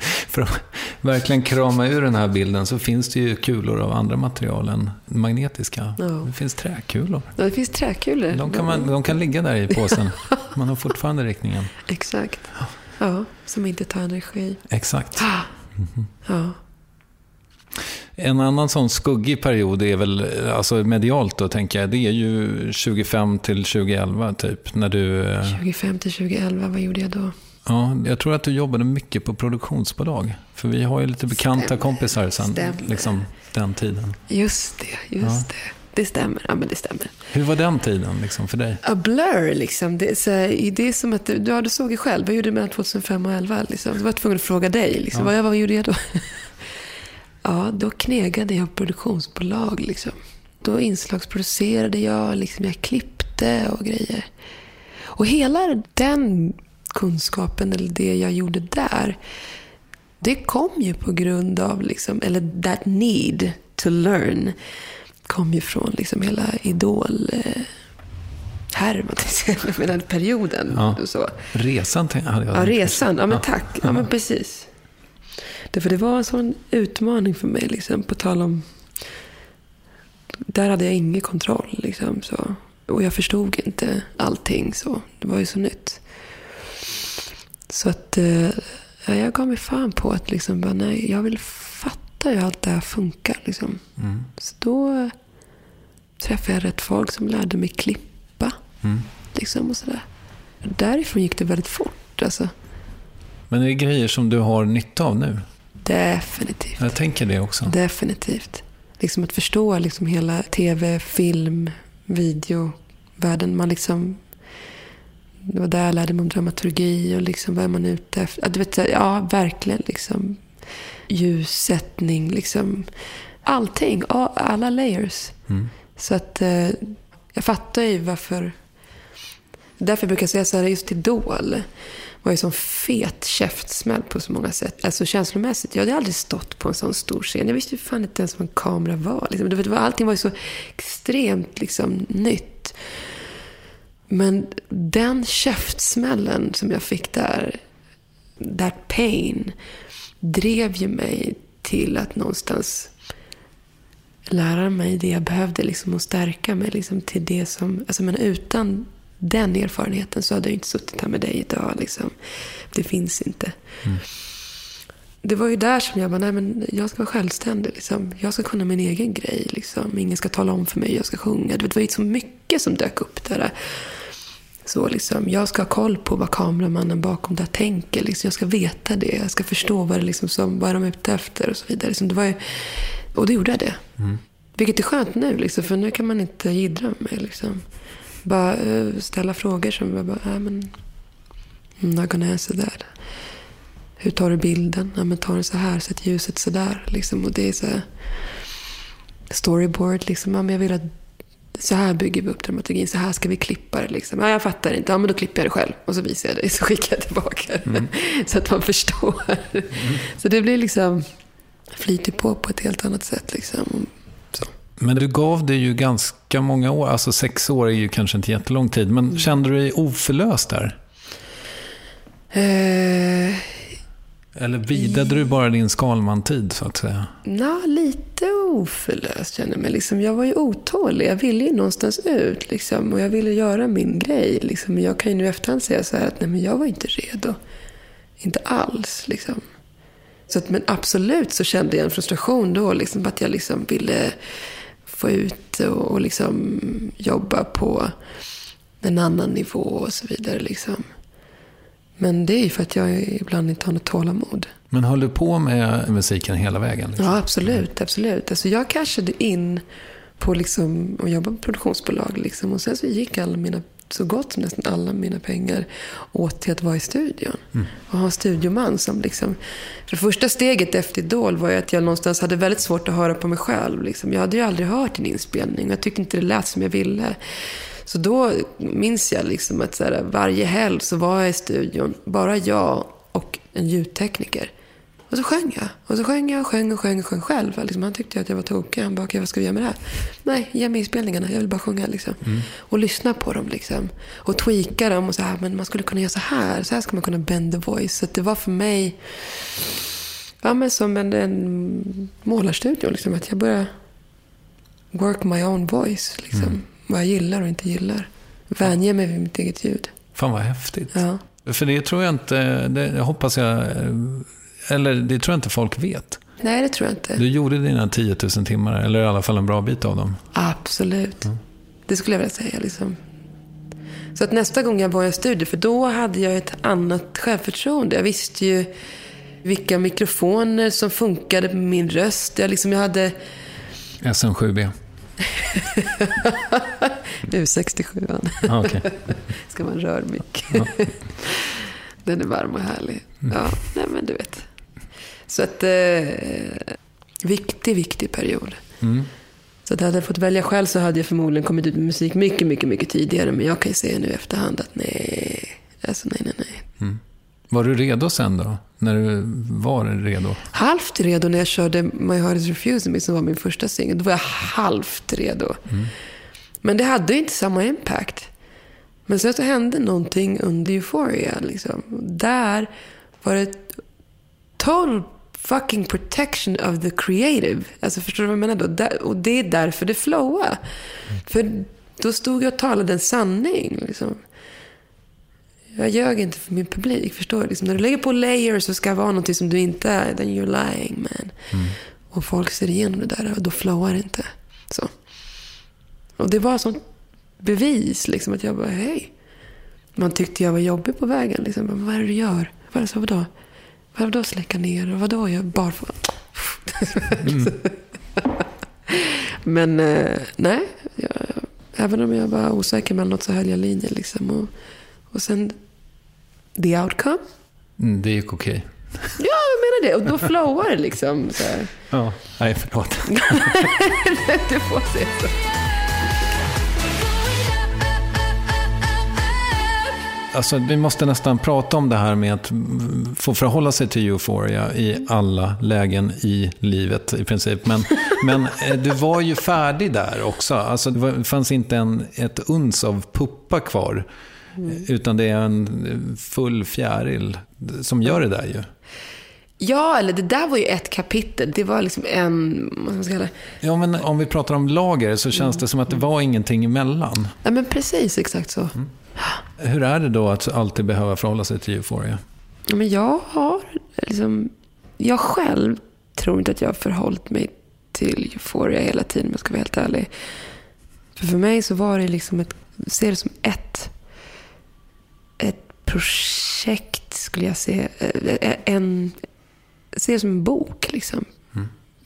För att verkligen krama ur den här bilden så finns det ju kulor av andra material än magnetiska. Ja. Det finns träkulor. Ja, det finns träkulor. De kan, man, de kan ligga där i påsen. Man har fortfarande riktningen. Exakt. Ja, som inte tar energi. Exakt. Ja. En annan sån skuggig period är väl, alltså medialt då tänker jag, det är ju 25 till 2011 typ. När du, eh, 25 till 2011, vad gjorde jag då? Ja, jag tror att du jobbade mycket på produktionsbolag. För vi har ju lite bekanta Stämmer. kompisar sen, liksom den tiden. Just det, just det. Det stämmer. Ja, men det stämmer. Hur var den tiden liksom för dig? A blur, liksom. Det är, så här, det är som att du, ja, du såg ju själv. Vad gjorde du mellan 2005 och 2011? Liksom. Du var tvungen att fråga dig. Liksom. Vad, vad gjorde jag då? ja, då knegade jag produktionsbolag. Liksom. Då inslagsproducerade jag, liksom, jag klippte och grejer. Och hela den kunskapen, eller det jag gjorde där, det kom ju på grund av, liksom, eller that need to learn, kom ju från liksom hela idol härvan, med den perioden. Ja. Och så. Resan hade jag Ja, resan. Ja, men tack. Ja, men precis. Därför det var en sån utmaning för mig, liksom, på tal om... Där hade jag ingen kontroll. Liksom, så. Och jag förstod inte allting. så. Det var ju så nytt. Så att eh, ja, jag gav mig fan på att liksom, bara, nej, jag vill fatta hur allt det här funkar. Liksom. Mm. Så då träffade jag rätt folk som lärde mig klippa. Mm. Liksom, och sådär. Därifrån gick det väldigt fort. Alltså. Men är det grejer som du har nytta av nu? Definitivt. Jag tänker det också. Definitivt. Liksom att förstå liksom hela tv, film, video, världen. Man liksom, det var där jag lärde mig om dramaturgi och liksom vad är man ute efter. Du vet, ja, verkligen. Liksom, ljussättning, liksom, allting. Alla layers. Mm. Så att eh, jag fattar ju varför... Därför brukar jag säga så här, just Idol var ju sån fet käftsmäll på så många sätt. Alltså känslomässigt. Jag hade aldrig stått på en sån stor scen. Jag visste ju fan inte ens vad en kamera var. Liksom. Allting var ju så extremt liksom, nytt. Men den käftsmällen som jag fick där, that pain, drev ju mig till att någonstans lära mig det jag behövde liksom, och stärka mig liksom, till det som... Alltså, men utan den erfarenheten så hade jag inte suttit här med dig idag. Liksom. Det finns inte. Det var ju där som jag bara, nej men jag ska vara självständig. Liksom. Jag ska kunna min egen grej. Liksom. Ingen ska tala om för mig, jag ska sjunga. Det var ju så mycket som dök upp där. Så liksom, jag ska ha koll på vad kameramannen bakom där tänker. Liksom. Jag ska veta det. Jag ska förstå vad, det liksom som, vad de är ute efter och så vidare. Liksom. Det var ju, och då gjorde jag det. Vilket är skönt nu, liksom, för nu kan man inte jiddra med mig. Liksom. Bara eh, ställa frågor som jag bara, ja men... Mm, not gonna answer that. Hur tar du bilden? Ja men ta den så här, sätt ljuset så där. Liksom. Och det är så här, storyboard, liksom. Ja, men jag vill att så här bygger vi upp dramaturgin, så här ska vi klippa det. Liksom. Ja, jag fattar inte, ja men då klipper jag det själv. Och så visar jag det, så skickar jag tillbaka det. Så att man förstår. Så det blir liksom, flyter på på ett helt annat sätt. Liksom. Så. Men du gav det ju ganska många år, alltså sex år är ju kanske inte jättelång tid, men kände du dig oförlöst där? Eh, eller vidade du bara din Skalman-tid, så att säga? Ja, lite oförlöst känner jag mig. Liksom, jag var ju otålig. Jag ville ju någonstans ut. Liksom, och jag ville göra min grej. Liksom. Men jag kan ju nu i efterhand säga så här att nej, men jag var inte redo. Inte alls. Liksom. Så att, men absolut så kände jag en frustration då. Liksom, att jag liksom ville få ut och, och liksom jobba på en annan nivå och så vidare. Liksom. Men det är ju för att jag ibland inte har något tålamod. Men höll du på med musiken hela vägen? Liksom? Ja, absolut. absolut. Alltså jag cashade in på liksom att jobba på produktionsbolag. Liksom. Och sen så gick alla mina, så gott som nästan alla mina pengar åt till att vara i studion. Och ha en studioman som liksom... För det första steget efter Idol var ju att jag någonstans hade väldigt svårt att höra på mig själv. Liksom. Jag hade ju aldrig hört en inspelning och jag tyckte inte det lät som jag ville. Så då minns jag liksom att här, varje helg så var jag i studion, bara jag och en ljudtekniker. Och så sjöng jag. Och så sjöng jag och sjöng och sjöng och sjöng själv. Liksom, han tyckte att jag var tokig. Han bara, okej, vad ska vi göra med det här? Nej, ge mig inspelningarna. Jag vill bara sjunga. Liksom. Och lyssna på dem. Liksom. Och tweaka dem. Och så här, men man skulle kunna göra så här. Så här ska man kunna bend the voice. Så det var för mig ja, men som en, en målarstudio. Liksom, att jag började work my own voice. Liksom. Vad jag gillar och inte gillar. Vänja mig vid mitt eget ljud. Fan vad häftigt. Ja. För det tror jag inte, det hoppas jag, eller det tror jag inte folk vet. Nej, det tror jag inte. Du gjorde dina 10 000 timmar, eller i alla fall en bra bit av dem. Absolut. Det skulle jag vilja säga. Liksom. Så att nästa gång jag var i en studio, för då hade jag ett annat självförtroende. Jag visste ju vilka mikrofoner som funkade med min röst. Jag, liksom, jag hade SM7B. U67. Ah, okej. Ska man rörmick. Den är varm och härlig. Ja, nej men du vet. Så att... Eh, Viktig, viktig period. Mm. Så att hade jag fått välja själv så hade jag förmodligen kommit ut med musik mycket, mycket, mycket tidigare. Men jag kan ju säga nu i efterhand att nej, alltså nej, nej, nej. Var du redo sen då? När du var redo? Halvt redo när jag körde My Heart Is Refusing Me som var min första singel. Då var jag halvt redo. Men det hade inte samma impact. Men sen så hände någonting under Euphoria. Liksom. Där var det total fucking protection of the creative. Alltså förstår du vad jag menar då? Och det är därför det flowar. För då stod jag och talade en sanning. Liksom. Jag ljög inte för min publik, förstår du? Liksom, när du lägger på layers så ska det vara någonting som du inte är, then you're lying man. Och folk ser igenom det där och då flowar det inte. Så. Och det var som bevis, liksom, att jag bara, hej. Man tyckte jag var jobbig på vägen. Liksom. Men Vad är det du gör? Vad så, vadå? Vadå släcka ner? Och Vadå? Jag bara... Men eh, nej, jag, även om jag var osäker mellanåt så höll jag linjen. Liksom. Och, och sen, the outcome. Mm, det gick okej. Ja, jag menar det. Och då flowar det liksom. Så här. Ja. Nej, förlåt. du får se så. Alltså, vi måste nästan prata om det här med att få förhålla sig till Euphoria i alla lägen i livet i princip. Men, men eh, du var ju färdig där också. Alltså, det fanns inte en, ett uns av puppa kvar. Utan det är en full fjäril som gör det där ju. Ja, eller det där var ju ett kapitel. Det var liksom en, vad ska man kalla det? Ja, men om vi pratar om lager så känns det som att det var ingenting emellan. Ja, men precis exakt så. Hur är det då att alltid behöva förhålla sig till Euphoria? Ja, men jag har liksom... Jag själv tror inte att jag har förhållit mig till Euphoria hela tiden, om jag ska vara helt ärlig. För, för mig så var det liksom ett... Ser det som ett... Projekt, skulle jag säga. Eh, En... Ser det som en bok, liksom.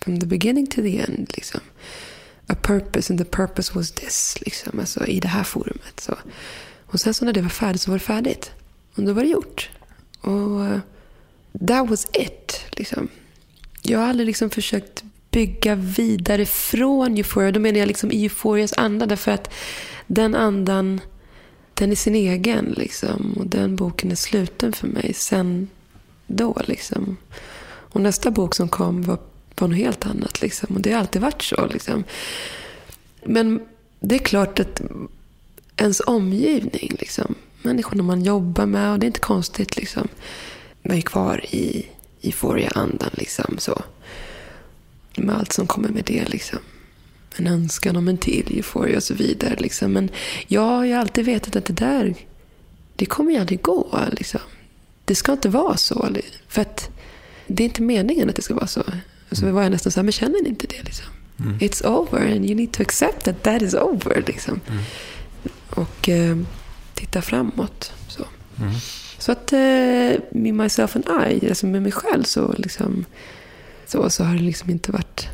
From the beginning to the end, liksom. A purpose, and the purpose was this, liksom. Alltså i det här forumet. Så. Och sen så när det var färdigt så var det färdigt. Och då var det gjort. Och eh, that was it. Liksom. Jag har aldrig liksom försökt bygga vidare från Euphoria. Då menar jag liksom i Euphorias anda. Därför att den andan, den är sin egen. Liksom. Och den boken är sluten för mig sen då. Liksom. Och nästa bok som kom var, var något helt annat. Liksom. Och det har alltid varit så. Liksom. Men det är klart att ens omgivning, liksom, människorna man jobbar med, och det är inte konstigt. Liksom. Man är kvar i euforia-andan Liksom, så. Med allt som kommer med det. Liksom. En önskan om en till euphoria och så vidare. Liksom. Men jag har ju alltid vetat att det där, det kommer ju aldrig gå. Liksom. Det ska inte vara så. För att det är inte meningen att det ska vara så. Så var jag nästan så här, men känner ni inte det? Liksom? It's over and you need to accept that that is over. Liksom. Och eh, titta framåt. Så, så att eh, me, myself and I, alltså med mig själv så, liksom, så, så har det liksom inte varit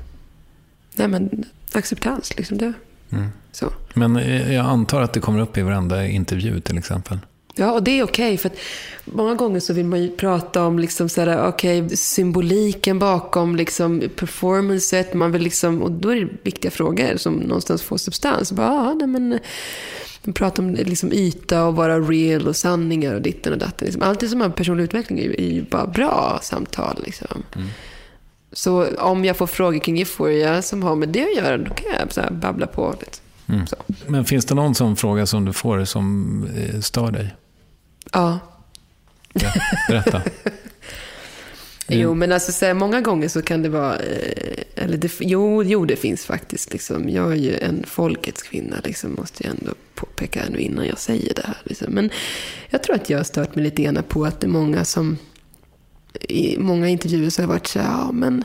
nej, men, acceptans. Liksom det. Så. Men jag antar att det kommer upp i varenda intervju till exempel. Ja, och det är okej. för att många gånger så vill man ju prata om liksom så här, okej, symboliken bakom liksom performancet. Man vill liksom, och då är det viktiga frågor som någonstans får substans. Bara, ah, nej, men, man pratar om liksom yta och vara real och sanningar och ditten och datten. Liksom. Allt det som har personlig utveckling är ju, är ju bara bra samtal. Liksom. Så om jag får frågor kring euphoria som har med det att göra, då kan jag så här babbla på lite. Så. Men finns det någon sån fråga som du får som eh, stör dig? Ja. Berätta. Jo, men alltså så här, många gånger så kan det vara... Eh, eller det, jo, jo, det finns faktiskt. Liksom. Jag är ju en folkets kvinna, liksom, måste jag ändå påpeka nu innan jag säger det här. Liksom. Men jag tror att jag har stört mig lite grann på att det är många som... I många intervjuer så har jag varit så här, ja men...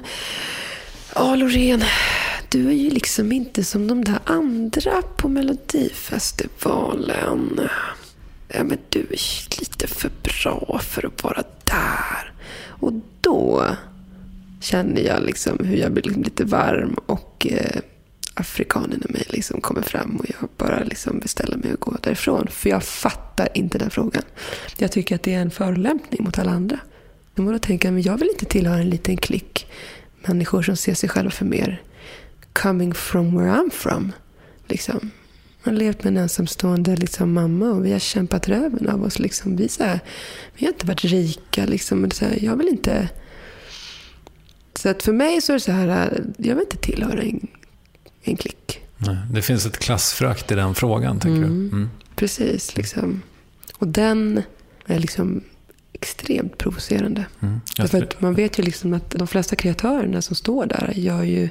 Ja, Loreen, du är ju liksom inte som de där andra på Melodifestivalen. Ja, men du är lite för bra för att vara där. Och då känner jag liksom hur jag blir liksom lite varm och eh, afrikanen i mig liksom kommer fram och jag bara liksom beställer mig att gå därifrån. För jag fattar inte den frågan. Jag tycker att det är en förolämpning mot alla andra. Och då tänker jag, men jag vill inte tillhöra en liten klick människor som ser sig själva för mer coming from where I'm from. Liksom. Jag har levt med en ensamstående liksom, mamma och vi har kämpat röven av oss. Liksom. Vi, så här, vi har inte varit rika. Liksom. Men så här, jag vill inte... Så att för mig så är det så här, jag vill inte tillhöra en, en klick. Nej, det finns ett klassförakt i den frågan, tänker du? Mm. Precis. Liksom. Och den är liksom extremt provocerande. Mm. Därför att man vet ju liksom att de flesta kreatörerna som står där gör ju,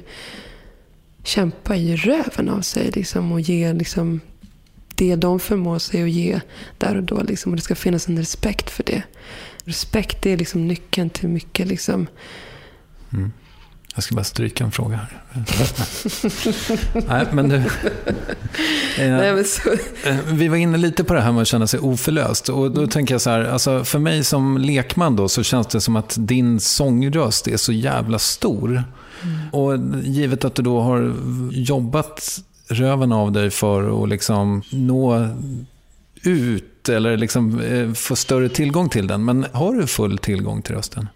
kämpar ju röven av sig liksom, och ger liksom, det de förmår sig att ge där och då. Liksom, och det ska finnas en respekt för det. Respekt är liksom nyckeln till mycket. Liksom. Mm. Jag ska bara stryka en fråga här. Nej, men du. Nej, men så... Eh, Vi var inne lite på det här med att känna sig oförlöst. Och då tänker jag så här, alltså för mig som lekman då så känns det som att din sångröst är så jävla stor. Och givet att du då har jobbat röven av dig för att liksom nå ut eller liksom eh, få större tillgång till den. Men har du full tillgång till rösten?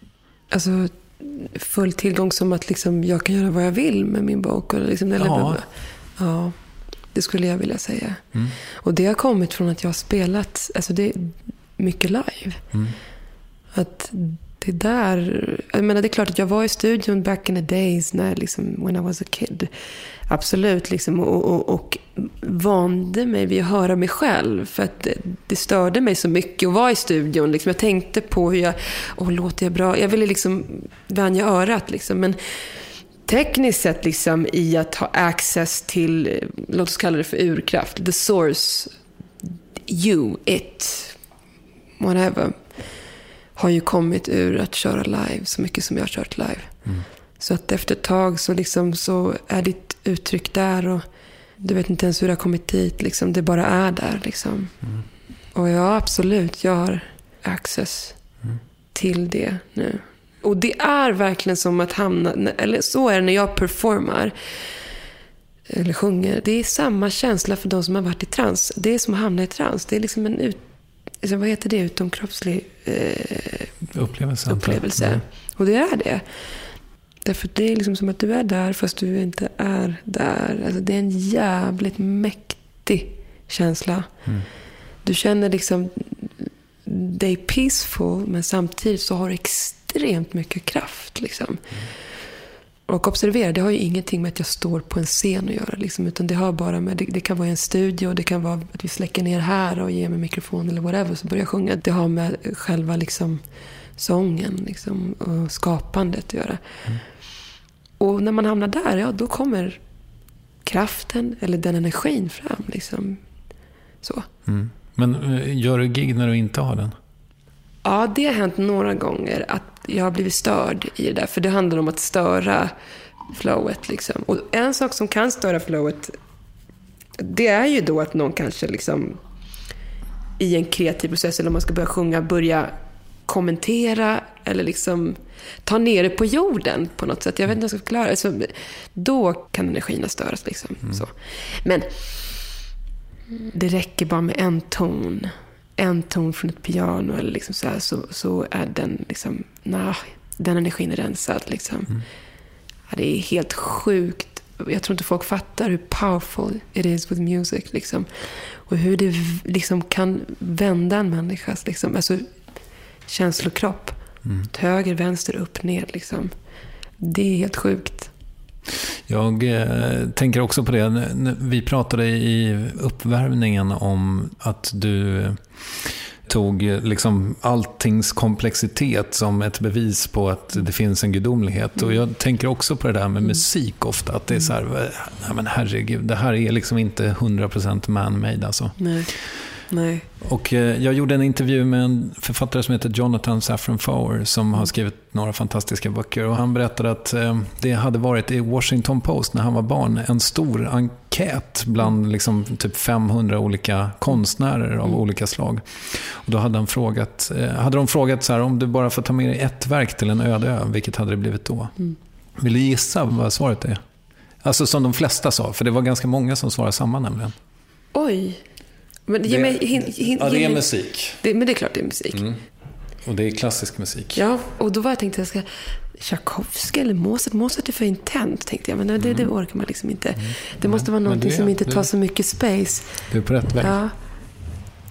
Alltså, full tillgång som att liksom, jag kan göra vad jag vill med min bok. Eller liksom, eller Ja. ja, det skulle jag vilja säga. Mm. Och det har kommit från att jag har spelat alltså det är mycket live. Mm. Att det där... Jag menar, det är klart att jag var i studion back in the days, när, liksom, when I was a kid. Absolut, liksom, och, och, och vande mig vid att höra mig själv. För att det, det störde mig så mycket att vara i studion. Liksom. Jag tänkte på hur jag... Åh, låter jag bra? Jag ville liksom vänja örat. Liksom. Men tekniskt sett liksom, i att ha access till, låt oss kalla det för urkraft, the source, you, it, whatever, har ju kommit ur att köra live så mycket som jag har kört live. Så att efter ett tag så, liksom, så är ditt uttryck där och du vet inte ens hur det har kommit dit. Liksom. Det bara är där. Liksom. Och ja, absolut, jag har access till det nu. Och det är verkligen som att hamna, eller så är det när jag performar eller sjunger. Det är samma känsla för de som har varit i trans. Det är som att hamna i trans. Det är liksom en ut, alltså, vad heter det, utomkroppslig eh, Upplevelse? upplevelse. Mm. Och det är det. Därför det är liksom som att du är där fast du inte är där. Alltså det är en jävligt mäktig känsla. Mm. Du känner liksom dig peaceful men samtidigt så har du extremt mycket kraft. Liksom. Och observera, det har ju ingenting med att jag står på en scen att göra. Liksom, utan det har bara med, det, det kan vara i en studio, det kan vara att vi släcker ner här och ger mig mikrofon eller whatever så börjar jag sjunga. Det har med själva liksom, sången liksom, och skapandet att göra. Och när man hamnar där, ja då kommer kraften eller den energin fram. Liksom. Så. Mm. Men eh, gör du gig när du inte har den? Ja, det har hänt några gånger att jag har blivit störd i det där. För det handlar om att störa flowet. Liksom. Och en sak som kan störa flowet, det är ju då att någon kanske liksom i en kreativ process, eller om man ska börja sjunga, börja kommentera eller liksom ta ner det på jorden på något sätt. Jag vet inte hur jag ska förklara. Alltså, då kan energierna störas. Liksom. Så. Men det räcker bara med en ton. En ton från ett piano eller liksom så, här, så, så är den liksom, nah, den energin är rensad. Liksom. Ja, det är helt sjukt. Jag tror inte folk fattar hur powerful it is with music. Liksom. Och hur det liksom kan vända en människas liksom, alltså, känslokropp. Åt höger, vänster, upp, ner. Liksom. Det är helt sjukt. Jag eh, tänker också på det. Vi pratade i uppvärmningen om att du tog eh, liksom alltings komplexitet som ett bevis på att det finns en gudomlighet. Och jag tänker också på det där med musik ofta. Att det är så här, nej men herregud, det här är liksom inte 100% man-made alltså. Nej. Nej. Och eh, jag gjorde en intervju med en författare som heter Jonathan Safran Foer som har skrivit några fantastiska böcker. Och han berättade att eh, det hade varit i Washington Post när han var barn en stor enkät bland liksom typ 500 olika konstnärer av olika slag. Och då hade, han frågat, eh, hade de frågat så här, om du bara får ta med dig ett verk till en öde ö, vilket hade det blivit då? Vill du gissa vad svaret är? Alltså som de flesta sa, för det var ganska många som svarade samma nämligen. Oj. Men ge mig... Hin, hin, Ja, det är musik. Det, men det är klart det är musik. Och det är klassisk musik. Ja, och då var jag tänkte jag ska... Tchaikovsky eller Mozart. Mozart är för intent, tänkte jag. Men det, det, det orkar man liksom inte. Det måste vara Mm. Någonting det- som inte det- tar så mycket space. Du är på rätt väg. Ja.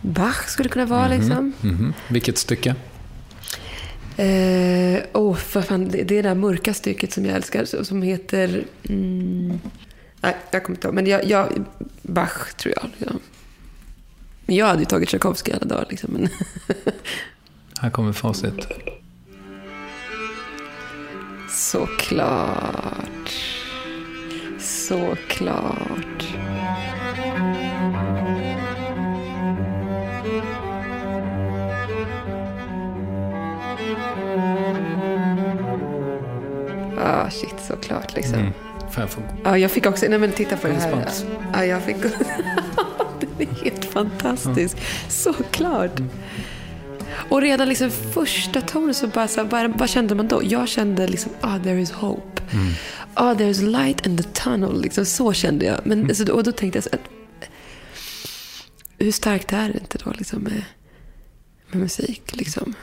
Bach skulle det kunna vara liksom. Mhm. Vilket stycke? Eh, oh, för fan, det, det är det där mörka stycket som jag älskar, som heter... Mm, nej, jag kommer inte ihåg. Men jag, jag, Bach, tror jag. Ja. Men jag hade ju tagit Tchaikovsky alla dagar. Liksom, men Här kommer facit. Såklart. Såklart. Ah, shit, såklart liksom. Mm. Får jag få... Ja, jag fick också, nej men titta på det här. Ja, jag fick, fantastiskt. Såklart. Och redan liksom första tonen så bara, så här, vad, kände man då? Jag kände liksom, ah, there is hope. Ah, there is light in the tunnel. Liksom, så kände jag. Men, så, och då tänkte jag så att, hur starkt är det inte då liksom med, med musik? Liksom?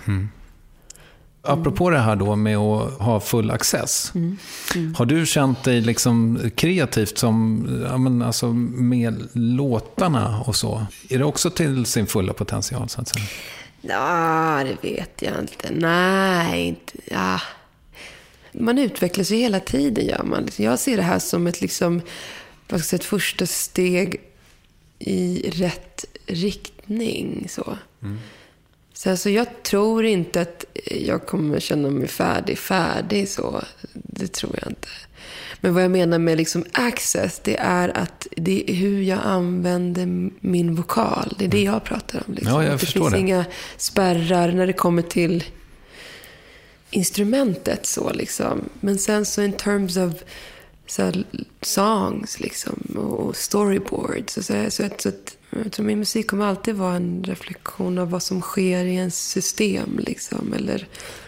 Apropå det här då med att ha full access. Har du känt dig liksom kreativt som, ja, men alltså med låtarna och så? Är det också till sin fulla potential så att säga? Ja, det vet jag inte. Nej, inte. Ja. Man utvecklas ju hela tiden, gör man. Jag ser det här som ett, liksom, vad ska säga, ett första steg i rätt riktning. Så. Så alltså, jag tror inte att jag kommer känna mig färdig, färdig så. Det tror jag inte. Men vad jag menar med liksom access, det är att det är hur jag använder min vokal. Det är det jag pratar om. Liksom. Ja, jag Att det finns det. inga spärrar när det kommer till instrumentet. så liksom. Men sen så in terms of så här, songs liksom, och storyboards. Så, så, så, att, så att, jag tror min musik kommer alltid vara en reflektion av vad som sker i ens system. Liksom, eller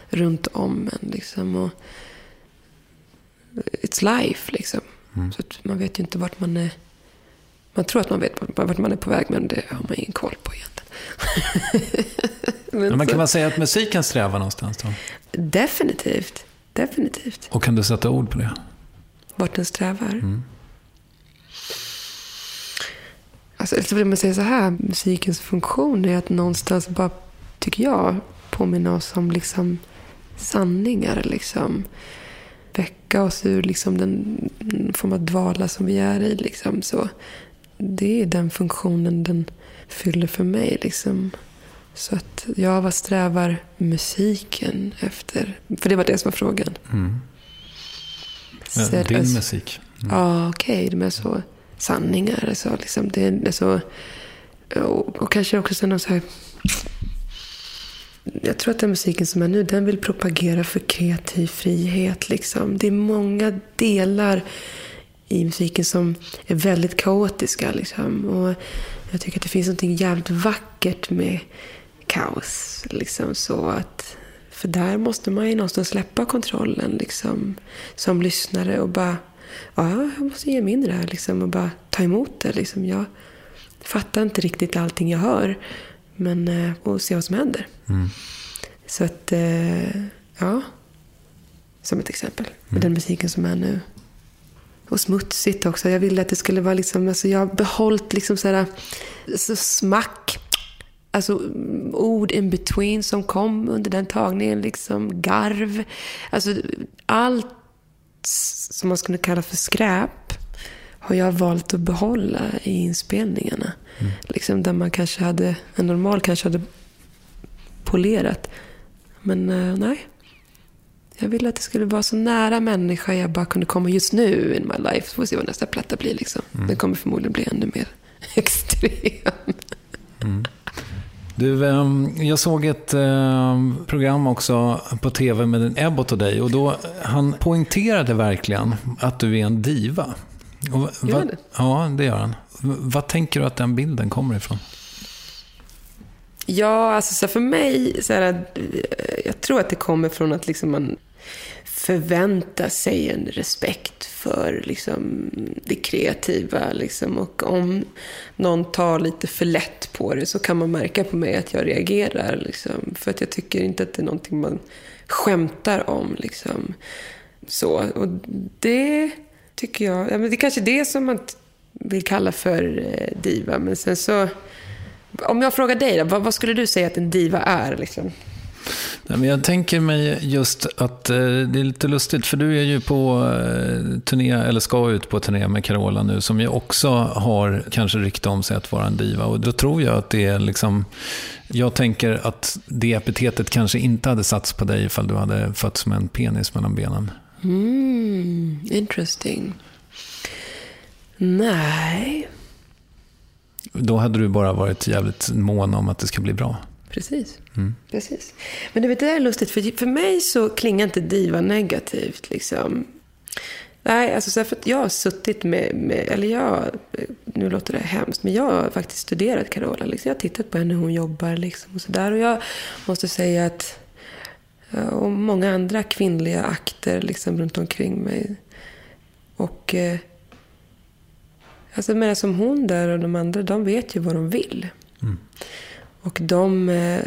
runt om en. Liksom, och it's life liksom. Så att man vet ju inte vart man är. Man tror att man vet vart man är på väg men det har man ingen koll på egentligen. Men men så- kan man säga att musiken strävar någonstans då? Definitivt. Definitivt. Och kan du sätta ord på det? Vart den strävar. Alltså, eller så vill man säga så här. Musikens funktion är att någonstans bara, tycker jag, påminna oss om liksom sanningar. Liksom. Väcka oss ur liksom den form av dvala som vi är i. Liksom. Så det är den funktionen den fyller för mig. Liksom. Så att, ja, vad strävar musiken efter? För det var det som var frågan. Ja, att- din musik. Ja, okej. de är så sanningar. Alltså, liksom, det alltså, och, och kanske också sen någon så här... Jag tror att den musiken som är nu, den vill propagera för kreativ frihet. Liksom. Det är många delar i musiken som är väldigt kaotiska. Liksom. Och jag tycker att det finns något jävligt vackert med kaos. Liksom, så att, för där måste man ju någonstans släppa kontrollen liksom, som lyssnare och bara ja, jag måste ge mig in i det här liksom, och bara ta emot det. Liksom. Jag fattar inte riktigt allting jag hör men, eh, och se vad som händer. Så att, eh, ja. Som ett exempel. Med den musiken som är nu. Och smutsigt också. Jag ville att det skulle vara liksom, alltså jag har behållit liksom sådär, så smack. Alltså mm, ord in between som kom under den tagningen. Liksom garv. Alltså allt som man skulle kalla för skräp har jag valt att behålla i inspelningarna. Liksom där man kanske hade, en normal kanske hade polerat. Men eh, nej. Jag ville att det skulle vara så nära människa jag bara kunde komma just nu in my life. Så får vi se vad nästa platta blir. Liksom. Den kommer förmodligen bli ännu mer extrem. Du, ehm, jag såg ett ehm, program också på tv med en Ebbot och dig. Och då, han poängterade verkligen att du är en diva. Och, Gör han det? Ja, det gör han. Vad tänker du att den bilden kommer ifrån? Ja, alltså så för mig, så här, eh, jag tror att det kommer från att liksom man, förvänta sig en respekt för liksom, det kreativa. Liksom. Och om någon tar lite för lätt på det så kan man märka på mig att jag reagerar. Liksom. För att jag tycker inte att det är någonting man skämtar om. Liksom. Så, och det tycker jag, ja, men det är kanske det som man vill kalla för eh, diva. Men sen så, om jag frågar dig då, vad, vad skulle du säga att en diva är? Liksom? Nej, men jag tänker mig just att eh, det är lite lustigt, för du är ju på eh, turné, eller ska ut på turné med Carola nu, som ju också har kanske rykte om sig att vara en diva. Och då tror jag att det är liksom, jag tänker att det epitetet kanske inte hade satts på dig ifall du hade fötts med en penis mellan benen. Mm, interesting. Nej, Då hade du bara varit jävligt mån om att det ska bli bra. Precis. precis. Men du vet, det där är lustigt, för, för mig så klingar inte diva negativt. Liksom. Nej, alltså så för att jag har suttit med, med, eller jag, nu låter det hemskt, men jag har faktiskt studerat Carola. Liksom. Jag har tittat på henne hur hon jobbar liksom, och sådär. Och jag måste säga att, och många andra kvinnliga akter liksom, runt omkring mig. Och eh, alltså, men som hon där och de andra, de vet ju vad de vill. Och de eh,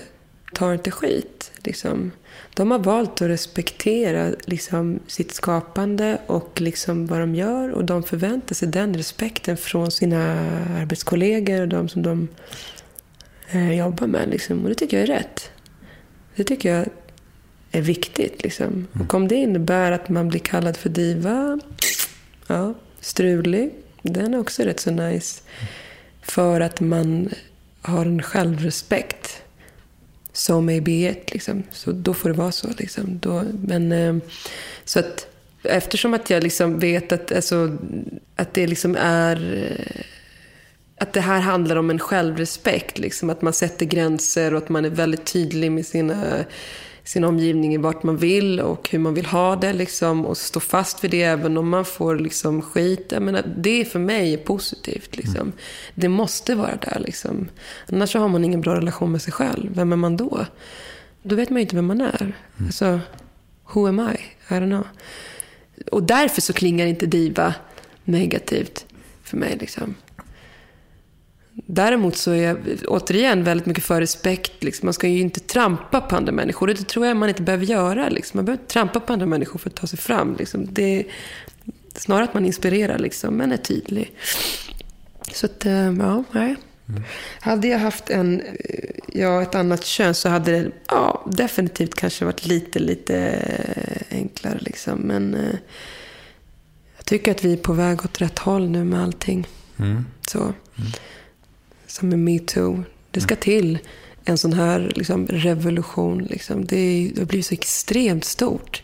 tar inte skit. Liksom. De har valt att respektera liksom, sitt skapande och liksom, vad de gör. Och de förväntar sig den respekten från sina arbetskollegor och de som de eh, jobbar med. Liksom. Och det tycker jag är rätt. Det tycker jag är viktigt. Liksom. Och om det innebär att man blir kallad för diva, ja, strulig, den är också rätt så nice. För att man har en självrespekt. So may be it, liksom. Så då får det vara så. Liksom. Då, men, eh, så att eftersom att jag liksom vet att, alltså, att det liksom är... Eh, att det här handlar om en självrespekt. Liksom, att man sätter gränser och att man är väldigt tydlig med sina, sin omgivning i vart man vill och hur man vill ha det. Liksom, och stå fast vid det även om man får liksom, skit. Jag menar, det för mig är positivt. Liksom. Det måste vara där. Liksom. Annars så har man ingen bra relation med sig själv. Vem är man då? Då vet man ju inte vem man är. Alltså, who am I? I don't know. Och därför så klingar inte diva negativt för mig. Liksom. Däremot så är jag återigen väldigt mycket för respekt. Liksom. Man ska ju inte trampa på andra människor. Det tror jag man inte behöver göra. Liksom. Man behöver inte trampa på andra människor för att ta sig fram. Liksom. Det snarare att man inspirerar, liksom, men är tydlig. Så att, eh, ja, nej. Hade jag haft en, eh, ja, ett annat kön så hade det ja, definitivt kanske varit lite, lite eh, enklare. Liksom. Men eh, jag tycker att vi är på väg åt rätt håll nu med allting. Så. Som med metoo. Det ska till en sån här liksom, revolution. Liksom. Det, det har blivit så extremt stort.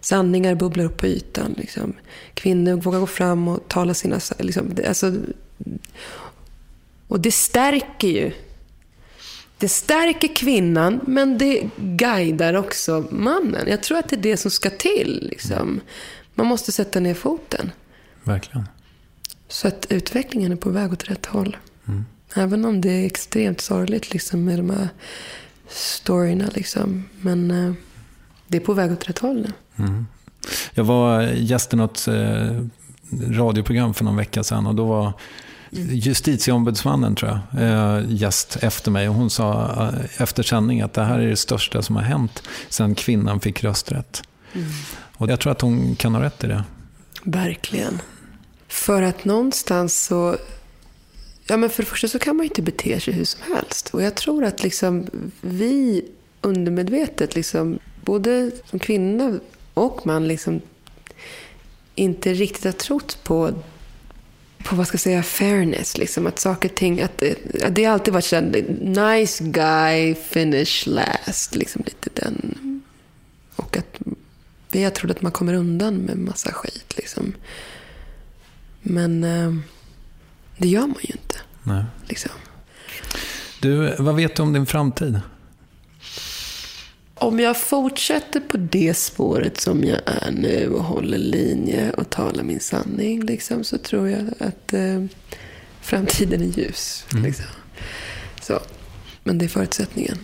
Sanningar bubblar upp på ytan. Liksom. Kvinnor vågar gå fram och tala sina... Liksom, det, alltså, och det stärker ju. Det stärker kvinnan, men det guidar också mannen. Jag tror att det är det som ska till. Liksom. Man måste sätta ner foten. Verkligen. Så att utvecklingen är på väg åt rätt håll. Även om det är extremt sorgligt liksom, med de här storyna. Liksom. Men eh, det är på väg åt rätt håll nu. Jag var gäst i något eh, radioprogram för någon vecka sedan och då var justitieombudsmannen tror jag, eh, gäst efter mig. Och hon sa eh, efter sändning att det här är det största som har hänt sedan kvinnan fick rösträtt. Och jag tror att hon kan ha rätt i det. Verkligen. För att någonstans så... Ja, men för det första så kan man ju inte bete sig hur som helst. Och jag tror att liksom vi undermedvetet, liksom, både som kvinna och man, liksom, inte riktigt har trott på på vad ska jag säga, fairness. Liksom, att saker och ting, att, det- att det har alltid varit såhär, nice guy, finish last. Liksom lite den. Och att vi har trott att man kommer undan med massa skit. Liksom. Men eh, det gör man ju inte. Nej. Liksom. Du, vad vet du om din framtid? Om jag fortsätter på det spåret som jag är nu och håller linje och talar min sanning liksom, så tror jag att eh, framtiden är ljus. Liksom. Så. Men det är förutsättningen.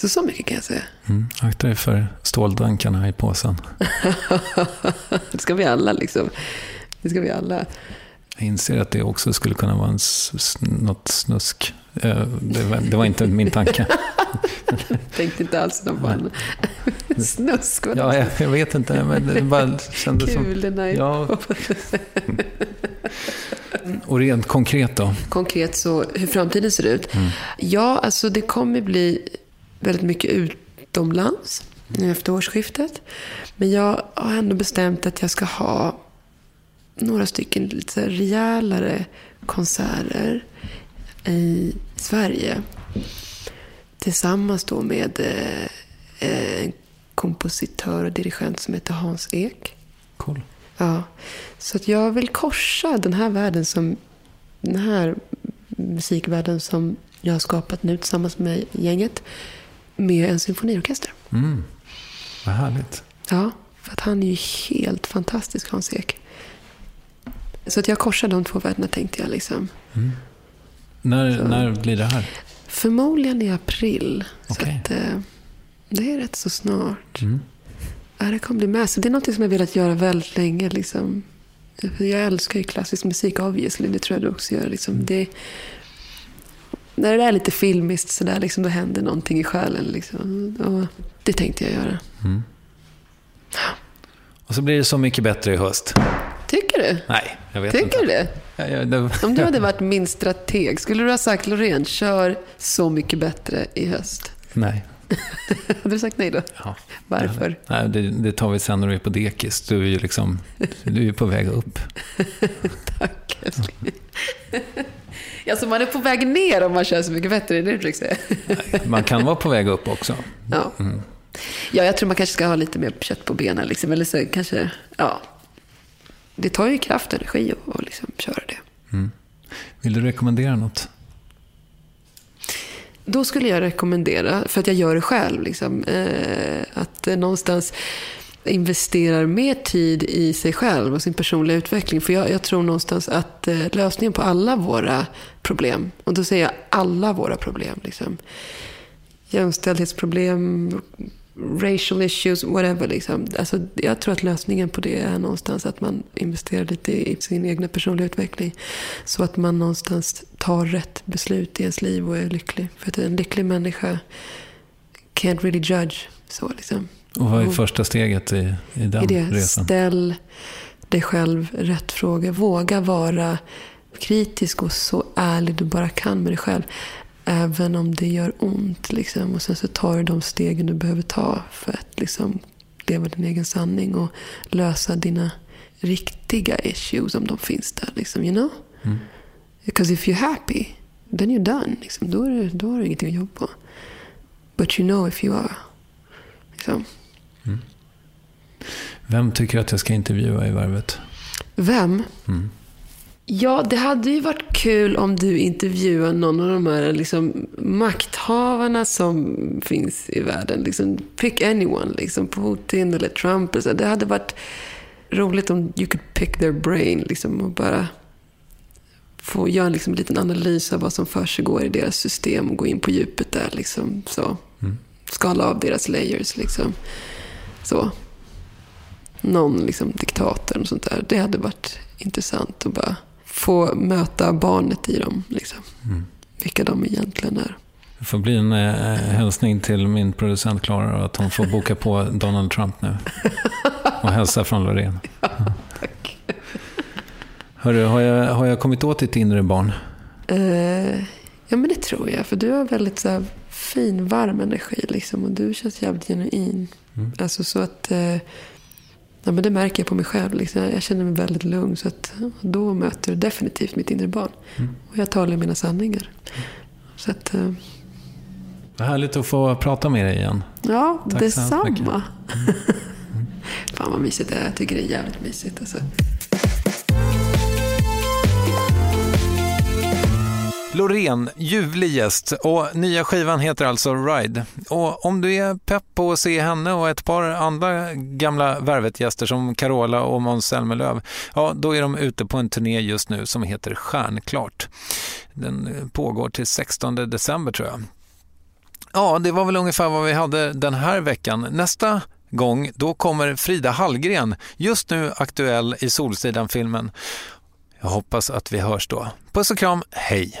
Så så mycket kan jag säga. Mm. Akta dig för ståldankarna i påsen. det ska vi alla liksom. Det ska vi alla. Jag inser att det också skulle kunna vara en något snusk. Eh, Det var, det var inte min tanke. Tänkte inte alls de barnen. Snusk. vad Ja, jag, jag vet inte, men det bara kändes som... Kulorna i Ja. Och rent konkret då? Konkret så, hur framtiden ser ut. Ja, alltså det kommer bli väldigt mycket utomlands nu efter årsskiftet. Men jag har ändå bestämt att jag ska ha några stycken lite så här rejälare konserter i Sverige. Tillsammans då med eh, en kompositör och dirigent som heter Hans Ek. Cool. Ja, så att jag vill korsa den här världen som den här musikvärlden som jag har skapat nu tillsammans med gänget med en symfoniorkester. Mm. Vad härligt. Ja, för att han är ju helt fantastisk, Hans Ek. Så att jag korsar de två världarna tänkte jag liksom. När, Så. när blir det här? Förmodligen i april. Så Okej. att, eh, det är rätt så snart. Mm. Ja, det kommer bli med. Så det är något som jag velat göra väldigt länge. Liksom. Jag älskar ju klassisk musik, obviously. Det tror jag du också gör. Liksom. Det, när det är lite filmiskt sådär, liksom, då händer någonting i själen. Liksom. Och det tänkte jag göra. Och så blir det så mycket bättre i höst. Tycker du? Nej, jag vet Tycker inte. du det? Ja, ja, det... Om du hade varit min strateg, skulle du ha sagt Loreen, kör Så mycket bättre i höst? Nej. Hade du sagt nej då? Ja. Varför? Nej, det, det tar vi sen när du är på dekis. Du är ju liksom, du är på väg upp. Tack älskling. Alltså man är på väg ner om man kör Så mycket bättre, är det du försöker säga? Man kan vara på väg upp också. Ja. ja, jag tror man kanske ska ha lite mer kött på benen. Liksom. Eller så kanske, ja. Det tar ju kraft och energi att att liksom köra det. Vill du rekommendera något? Då skulle jag rekommendera, för att jag gör det själv, liksom, eh, att eh, någonstans investerar mer tid i sig själv och sin personliga utveckling. För jag, jag tror någonstans att eh, lösningen på alla våra problem, och då säger jag alla våra problem, liksom, jämställdhetsproblem, racial issues, whatever. Liksom. Alltså, jag tror att lösningen på det är någonstans att man investerar lite i sin egna personliga utveckling. Så att man någonstans tar rätt beslut i ens liv och är lycklig. För att en lycklig människa can't really judge. Så liksom. Och vad är första steget i, i den I det, resan? ställ dig själv rätt frågor. Våga vara kritisk och så ärlig du bara kan med dig själv. Även om det gör ont. Liksom. Och sen så tar du de stegen du behöver ta för att liksom, leva din egen sanning och lösa dina riktiga issues om de finns där. Liksom, you know? Because if you're happy, then you're done. Liksom. Då, är det, då har du ingenting att jobba på. But you know if you are. Liksom. Vem tycker att jag ska intervjua i Värvet? Vem? Ja, det hade ju varit kul om du intervjuade någon av de här liksom, makthavarna som finns i världen. Liksom, pick anyone, liksom, Putin eller Trump. eller så. Det hade varit roligt om you could pick their brain liksom, och bara få göra en liksom, liten analys av vad som försiggår i deras system och gå in på djupet där. Liksom, så. Skala av deras layers. Liksom. Så någon liksom, diktator och sånt där. Det hade varit intressant att bara få möta barnet i dem. Liksom. Vilka de egentligen är. Det får bli en eh, hälsning till min producent Klara att hon får boka på Donald Trump nu. Och hälsa från Loreen. Tack. Hörru, har jag, har jag kommit åt ditt inre barn? Eh, ja, men det tror jag. För du har väldigt så här, fin, varm energi. Liksom, och du känns jävligt genuin. Alltså så att... Eh, ja, men det märker jag på mig själv. Liksom. Jag känner mig väldigt lugn. Så att, då möter du definitivt mitt inre barn. Och jag talar mina sanningar. Så att... Eh, Vad härligt att få prata med dig igen. Ja, Tack så hemskt mycket. detsamma. Fan vad mysigt det är. Jag tycker det är jävligt mysigt. Alltså. Loreen, ljuvlig gäst och nya skivan heter alltså Ride. Och om du är pepp på att se henne och ett par andra gamla Värvet-gäster som Carola och Måns Zelmerlöw, ja då är de ute på en turné just nu som heter Stjärnklart. Den pågår till 16 december tror jag. Ja, det var väl ungefär vad vi hade den här veckan. Nästa gång, då kommer Frida Hallgren, just nu aktuell i Solsidan-filmen. Jag hoppas att vi hörs då. Puss och kram, hej!